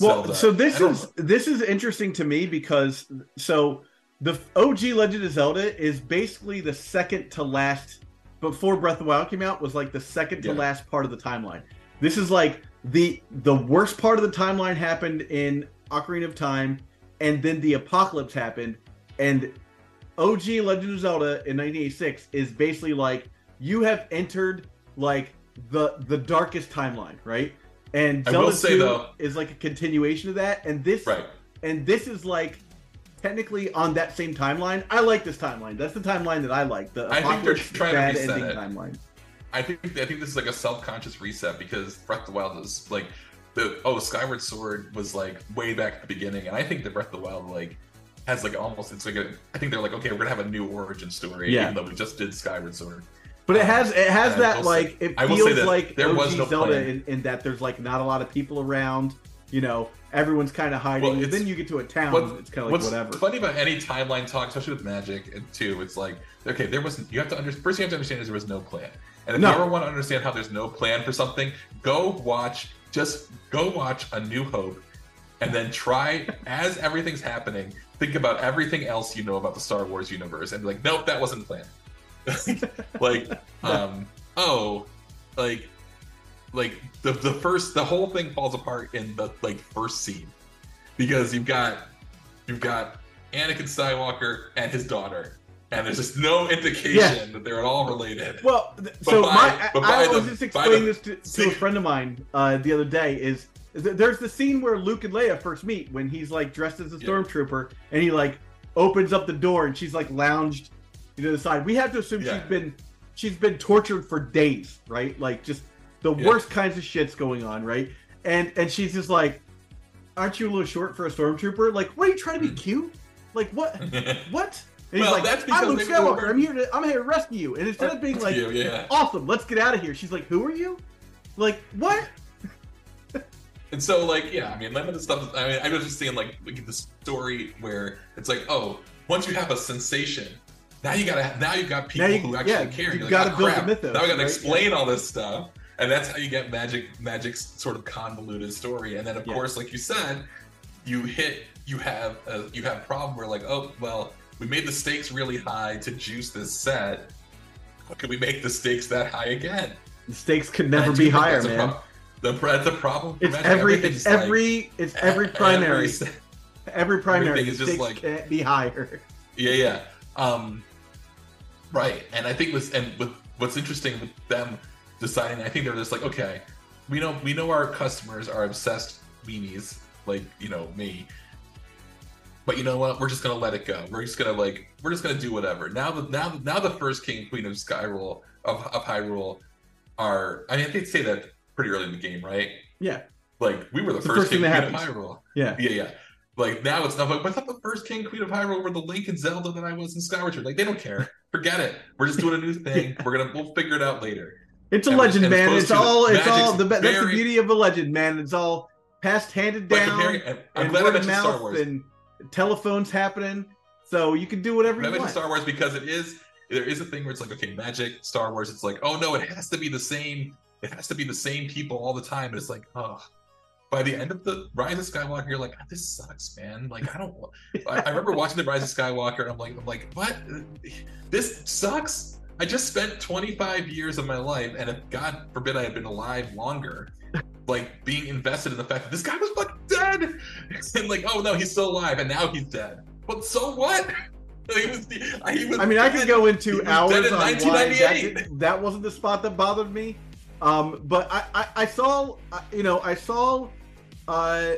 Well, Zelda. so this is this is interesting to me because so the OG Legend of Zelda is basically the second to last before Breath of the Wild came out was like the second to Yeah. last part of the timeline. This is like the the worst part of the timeline happened in Ocarina of Time, and then the apocalypse happened, and OG Legend of Zelda in 1986 is basically like you have entered like the the darkest timeline, right? And I Zelda will say, 2 though- is like a continuation of that, and this right. and this is like technically on that same timeline. I like this timeline. That's the timeline that I like. The I think they're trying to bad reset ending it. timeline. I think I think this is like a self-conscious reset because Breath of the Wild is like the oh Skyward Sword was like way back at the beginning, and I think the Breath of the Wild like has like almost it's like a I think they're like okay we're gonna have a new origin story Yeah. even though we just did Skyward Sword. But it has it has that will say- like it I will say feels like there OG was no Zelda in, in that there's like not a lot of people around. You know, everyone's kind of hiding. Well, and then you get to a town, What- it's kind of like whatever. funny about any timeline talk, especially with Magic and too, it's like okay there was you have to under, first you have to understand is there was no plan, and if No. you ever want to understand how there's no plan for something, go watch just go watch A New Hope and then try as everything's happening think about everything else you know about the star wars universe and be like nope that wasn't planned [laughs] like um oh like like the, the first the whole thing falls apart in the like first scene because you've got you've got anakin skywalker and his daughter and there's just no indication Yeah. that they're at all related Well, th- so by- my I, I was the- just explaining this to, to a friend of mine uh, the other day. Is, there's the scene where Luke and Leia first meet when he's like dressed as a Yeah. stormtrooper and he like opens up the door and she's like lounged to the side. We have to assume Yeah. she's been she's been tortured for days, right? Like just the Yeah. worst kinds of shits going on, right? And and she's just like, "Aren't you a little short for a stormtrooper? Like, what are you trying to be cute? Like what? [laughs] What?" And he's Hmm. Well, like, that's "I'm Luke they were- Skywalker. I'm here to I'm here to rescue you." And instead of being like, yeah, yeah. awesome let's get out of here she's like who are you like what And so, like, yeah, I mean, limited stuff. I mean, I was just seeing like, like the story where it's like, oh, once you have a sensation, now you gotta now you've got people you- who actually yeah, care. you You're gotta oh, build crap. mythos, Now I gotta right? explain all this stuff, and that's how you get magic magic's sort of convoluted story. And then, of Yeah. course, like you said, you hit you have a, you have a problem where like, oh, well, we made the stakes really high to juice this set. How can we make the stakes that high again? The stakes can never be higher, man. prob- the, that's a problem. It's Magic. every it's like- every it's every [laughs] every primary. se- Every primary is just like- can't be higher. Yeah, yeah. Um, right. And I think this, and with what's interesting with them deciding, I think they're just like, okay, we know we know our customers are obsessed weenies, like you know me. But you know what? We're just gonna let it go. We're just gonna like we're just gonna do whatever. Now the now now the first king and queen of Skyrule of, of Hyrule are. I mean, I think they say that pretty early in the game, right? Yeah, Like we were the The first, first thing king that queen of happens. Hyrule. yeah. Yeah, yeah. Like now it's not like I thought the first King Queen of Hyrule were the Link and Zelda that I was in Skyward Sword. Like they don't care. Forget it. We're just doing a new thing. [laughs] We're gonna we'll figure it out later. It's a And- legend, and man. It's all it's all the be- that's the beauty of a legend, man. It's all passed handed But down comparing, I'm and glad I of mentioned Star Wars. and telephones happening. So you can do whatever I you mentioned. Star Wars because it is there is a thing where it's like okay, Magic, Star Wars. It's like oh no, it has to be the same. It has to be the same people all the time. And it's like oh. By the end of the Rise of Skywalker, you're like, "Ah, this sucks, man. Like, I don't. I, I remember watching the Rise of Skywalker, and I'm like, I'm like, what? This sucks. I just spent 25 years of my life, and if God forbid I had been alive longer, like being invested in the fact that this guy was fucking dead, [laughs] and like, oh no, he's still alive, and now he's dead. But so what? [laughs] He was, he was I mean, I could go into hours on why that, that wasn't the spot that bothered me. Um, but I, I, I saw, uh, you know, I saw uh,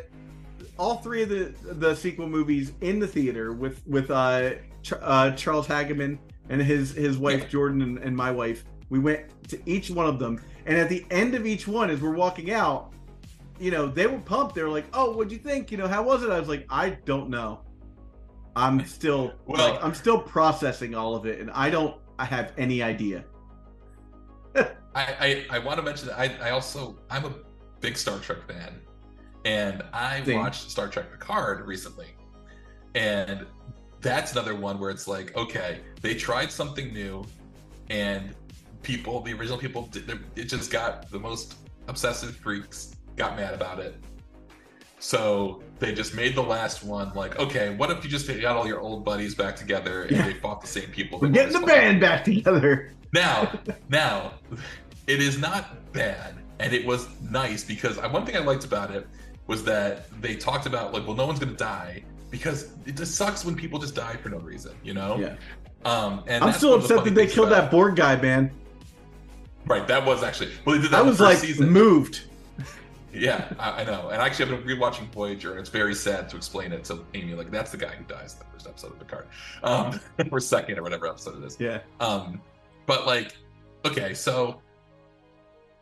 all three of the the sequel movies in the theater with with uh, Ch- uh, Charles Hageman and his his wife. Jordan and, and my wife. We went to each one of them, and at the end of each one, as we're walking out, you know, they were pumped. They were like, "Oh, what'd you think? You know, how was it?" I was like, "I don't know. I'm still Well- like, I'm still processing all of it, and I don't. I have any idea." [laughs] I, I, I want to mention that I, I also I'm a big Star Trek fan, and I Same. watched Star Trek Picard recently, and that's another one where it's like okay they tried something new, and people the original people did, it just got the most obsessive freaks got mad about it. So they just made the last one like, okay, what if you just got all your old buddies back together and Yeah. they fought the same people? We're getting the band back together. Now, now, it is not bad, and it was nice because I, one thing I liked about it was that they talked about like, well, no one's gonna die because it just sucks when people just die for no reason, you know? Yeah, Um, and I'm still upset that they killed about- that Borg guy, man. Right, that was actually well, they did that I was first like season. moved. Yeah, I, I know. And actually, I've been rewatching Voyager, and it's very sad to explain it to Amy. Like, that's the guy who dies in the first episode of Picard, um, [laughs] or second, or whatever episode it is. Yeah, Um, but like, okay, so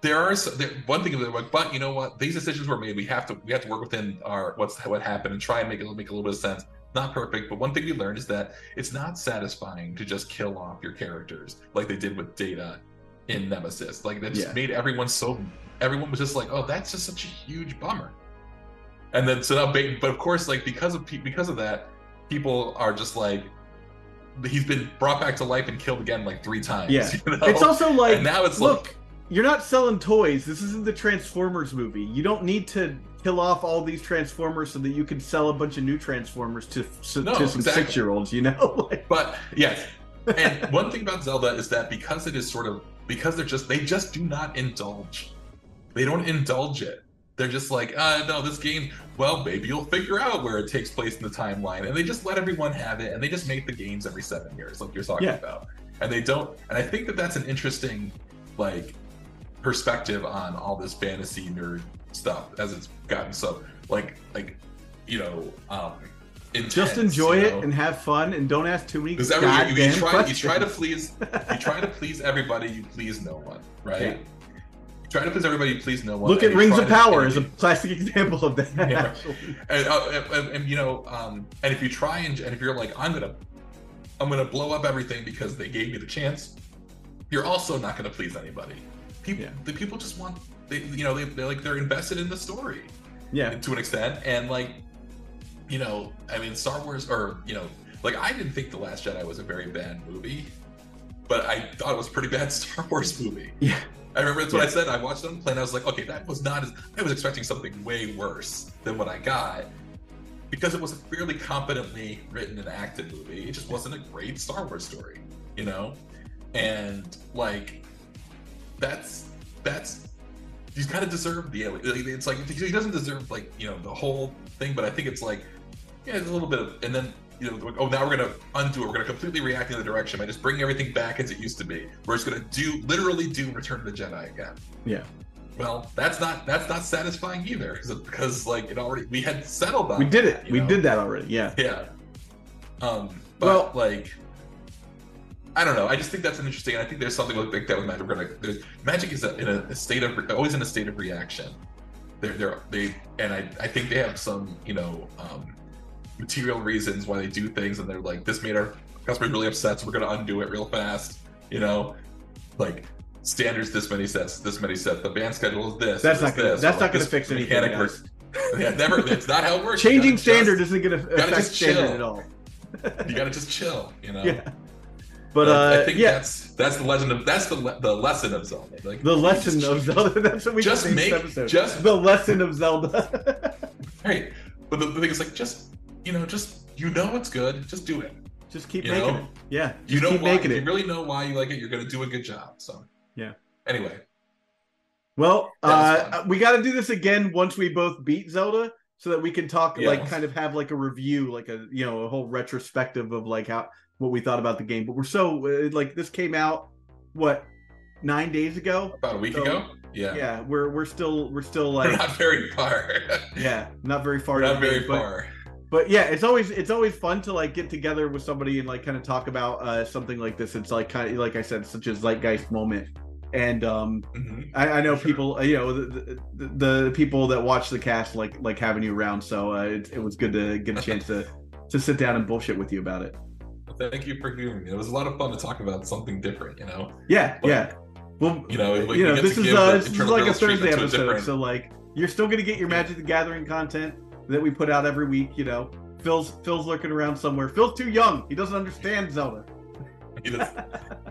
there are so, there, one thing about like, but you know what? These decisions were made. We have to we have to work within our what's what happened and try and make it make a little bit of sense. Not perfect, but one thing we learned is that it's not satisfying to just kill off your characters like they did with Data in Nemesis. Like that just Yeah. made everyone so everyone was just like, oh, that's just such a huge bummer. And then so now, but of course, like because of because of that, people are just like, he's been brought back to life and killed again like three times. Yeah. [laughs] you know? it's also like, and now it's look, like, you're not selling toys. This isn't the Transformers movie. You don't need to kill off all these Transformers so that you can sell a bunch of new Transformers to, to, No, to some exactly. six year olds. You know, [laughs] Like, but yes. [laughs] And one thing about Zelda is that because it is sort of because they're just they just do not indulge. They don't indulge it. They're just like, uh, no, this game. Well, maybe you'll figure out where it takes place in the timeline, and they just let everyone have it, and they just make the games every seven years, like you're talking Yeah. about. And they don't. And I think that that's an interesting, like, perspective on all this fantasy nerd stuff as it's gotten so like like you know um intense, just enjoy you it and have fun, and don't ask too many goddamn you, you try questions. you try to please you try to please everybody, you please no one, right? Yeah. You try to please everybody, please no one. Look at Rings of Power as a classic [laughs] example of that. Yeah. and, uh, and, and, you know, um, and if you try and and if you're like, I'm gonna, I'm gonna blow up everything because they gave me the chance, you're also not gonna please anybody. People, Yeah. the people just want, they, you know, they, they're like they're invested in the story, Yeah. to an extent, and like, you know, I mean, Star Wars, or you know, like I didn't think the Last Jedi was a very bad movie, but I thought it was a pretty bad [laughs] Star Wars movie. Yeah. I remember that's what I said. I watched them the plane. I was like, okay, that was not as I was expecting something way worse than what I got. Because it was a fairly competently written and acted movie. It just wasn't a great Star Wars story, you know? And like that's that's he's kind of deserved the like, it's like he doesn't deserve like you know the whole thing but i think it's like yeah it's a little bit of and then you know like, oh now we're gonna undo it we're gonna completely react in the direction by just bringing everything back as it used to be we're just gonna do literally do return of the jedi again Yeah. well that's not that's not satisfying either because like it already we had settled on We did it. you We know? did that already. Yeah. yeah um but Well- like I don't know. I just think that's an interesting. And I think there's something like that with Magic. We're gonna, there's, Magic is a, in a, a state of always in a state of reaction. They're they're they and I I think they have some you know um, material reasons why they do things, and they're like this made our customers really upset, so we're gonna undo it real fast. You know, like standards this many sets, this many sets. The band schedule is this. That's not gonna. this, That's or not like gonna fix anything. mechanic guys. works- Yeah, never. That's not how it works. Changing standard just- isn't gonna affect just standard chill. at all. You gotta just chill. You know. [laughs] Yeah. But uh, I think yeah, that's that's the legend of that's the le- the lesson of Zelda. Like the lesson just- of Zelda. [laughs] That's what we Just make- this episode. just- the lesson of Zelda. [laughs] Right. But the, the thing is like just you know, just you know it's good, just do it. just keep You making know? it. Yeah. You know keep why making if it. you really know why you like it, you're gonna do a good job. So Yeah. Anyway. Well, uh, we got to do this again once we both beat Zelda, so that we can talk, Yeah. like, kind of have like a review, like a you know a whole retrospective of like how what we thought about the game. But we're so uh, like this came out what nine days ago. About a week So, ago? Yeah. Yeah, we're we're still we're still We're like not very far. [laughs] yeah, not very far. We're not very far. But yeah it's always it's always fun to like get together with somebody and like kind of talk about uh something like this it's like kind of like i said such a zeitgeist moment and um Mhm. i, I know Sure. people you know the, the, the people that watch the cast like like having you around so uh, it, it was good to get a chance to [laughs] to sit down and bullshit with you about it Well, Thank you for hearing me. It was a lot of fun to talk about something different, you know. yeah Well, yeah well You know, we you know this is uh this is like a thursday episode different- so like you're still gonna get your magic the gathering content that we put out every week you know phil's phil's lurking around somewhere phil's too young he doesn't understand zelda He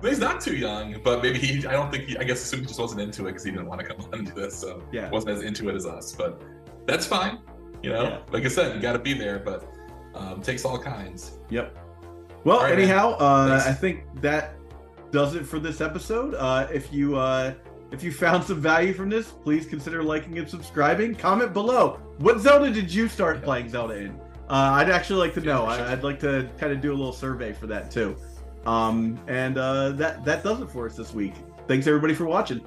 he's not too young, but maybe he. I don't think he. I guess assume he just wasn't into it because he didn't want [laughs] to come on and do this, so Yeah. wasn't as into it as us. But that's fine. You know, Yeah. like I said, you got to be there, but um, takes all kinds. Yep. Well, right, anyhow, uh, I think that does it for this episode. Uh, if you uh, if you found some value from this, please consider liking and subscribing. Comment below. What Zelda did you start playing Zelda in? Uh, I'd actually like to know. Yeah, for sure. I, I'd like to kind of do a little survey for that too. Um, and uh, that that does it for us this week. Thanks everybody for watching.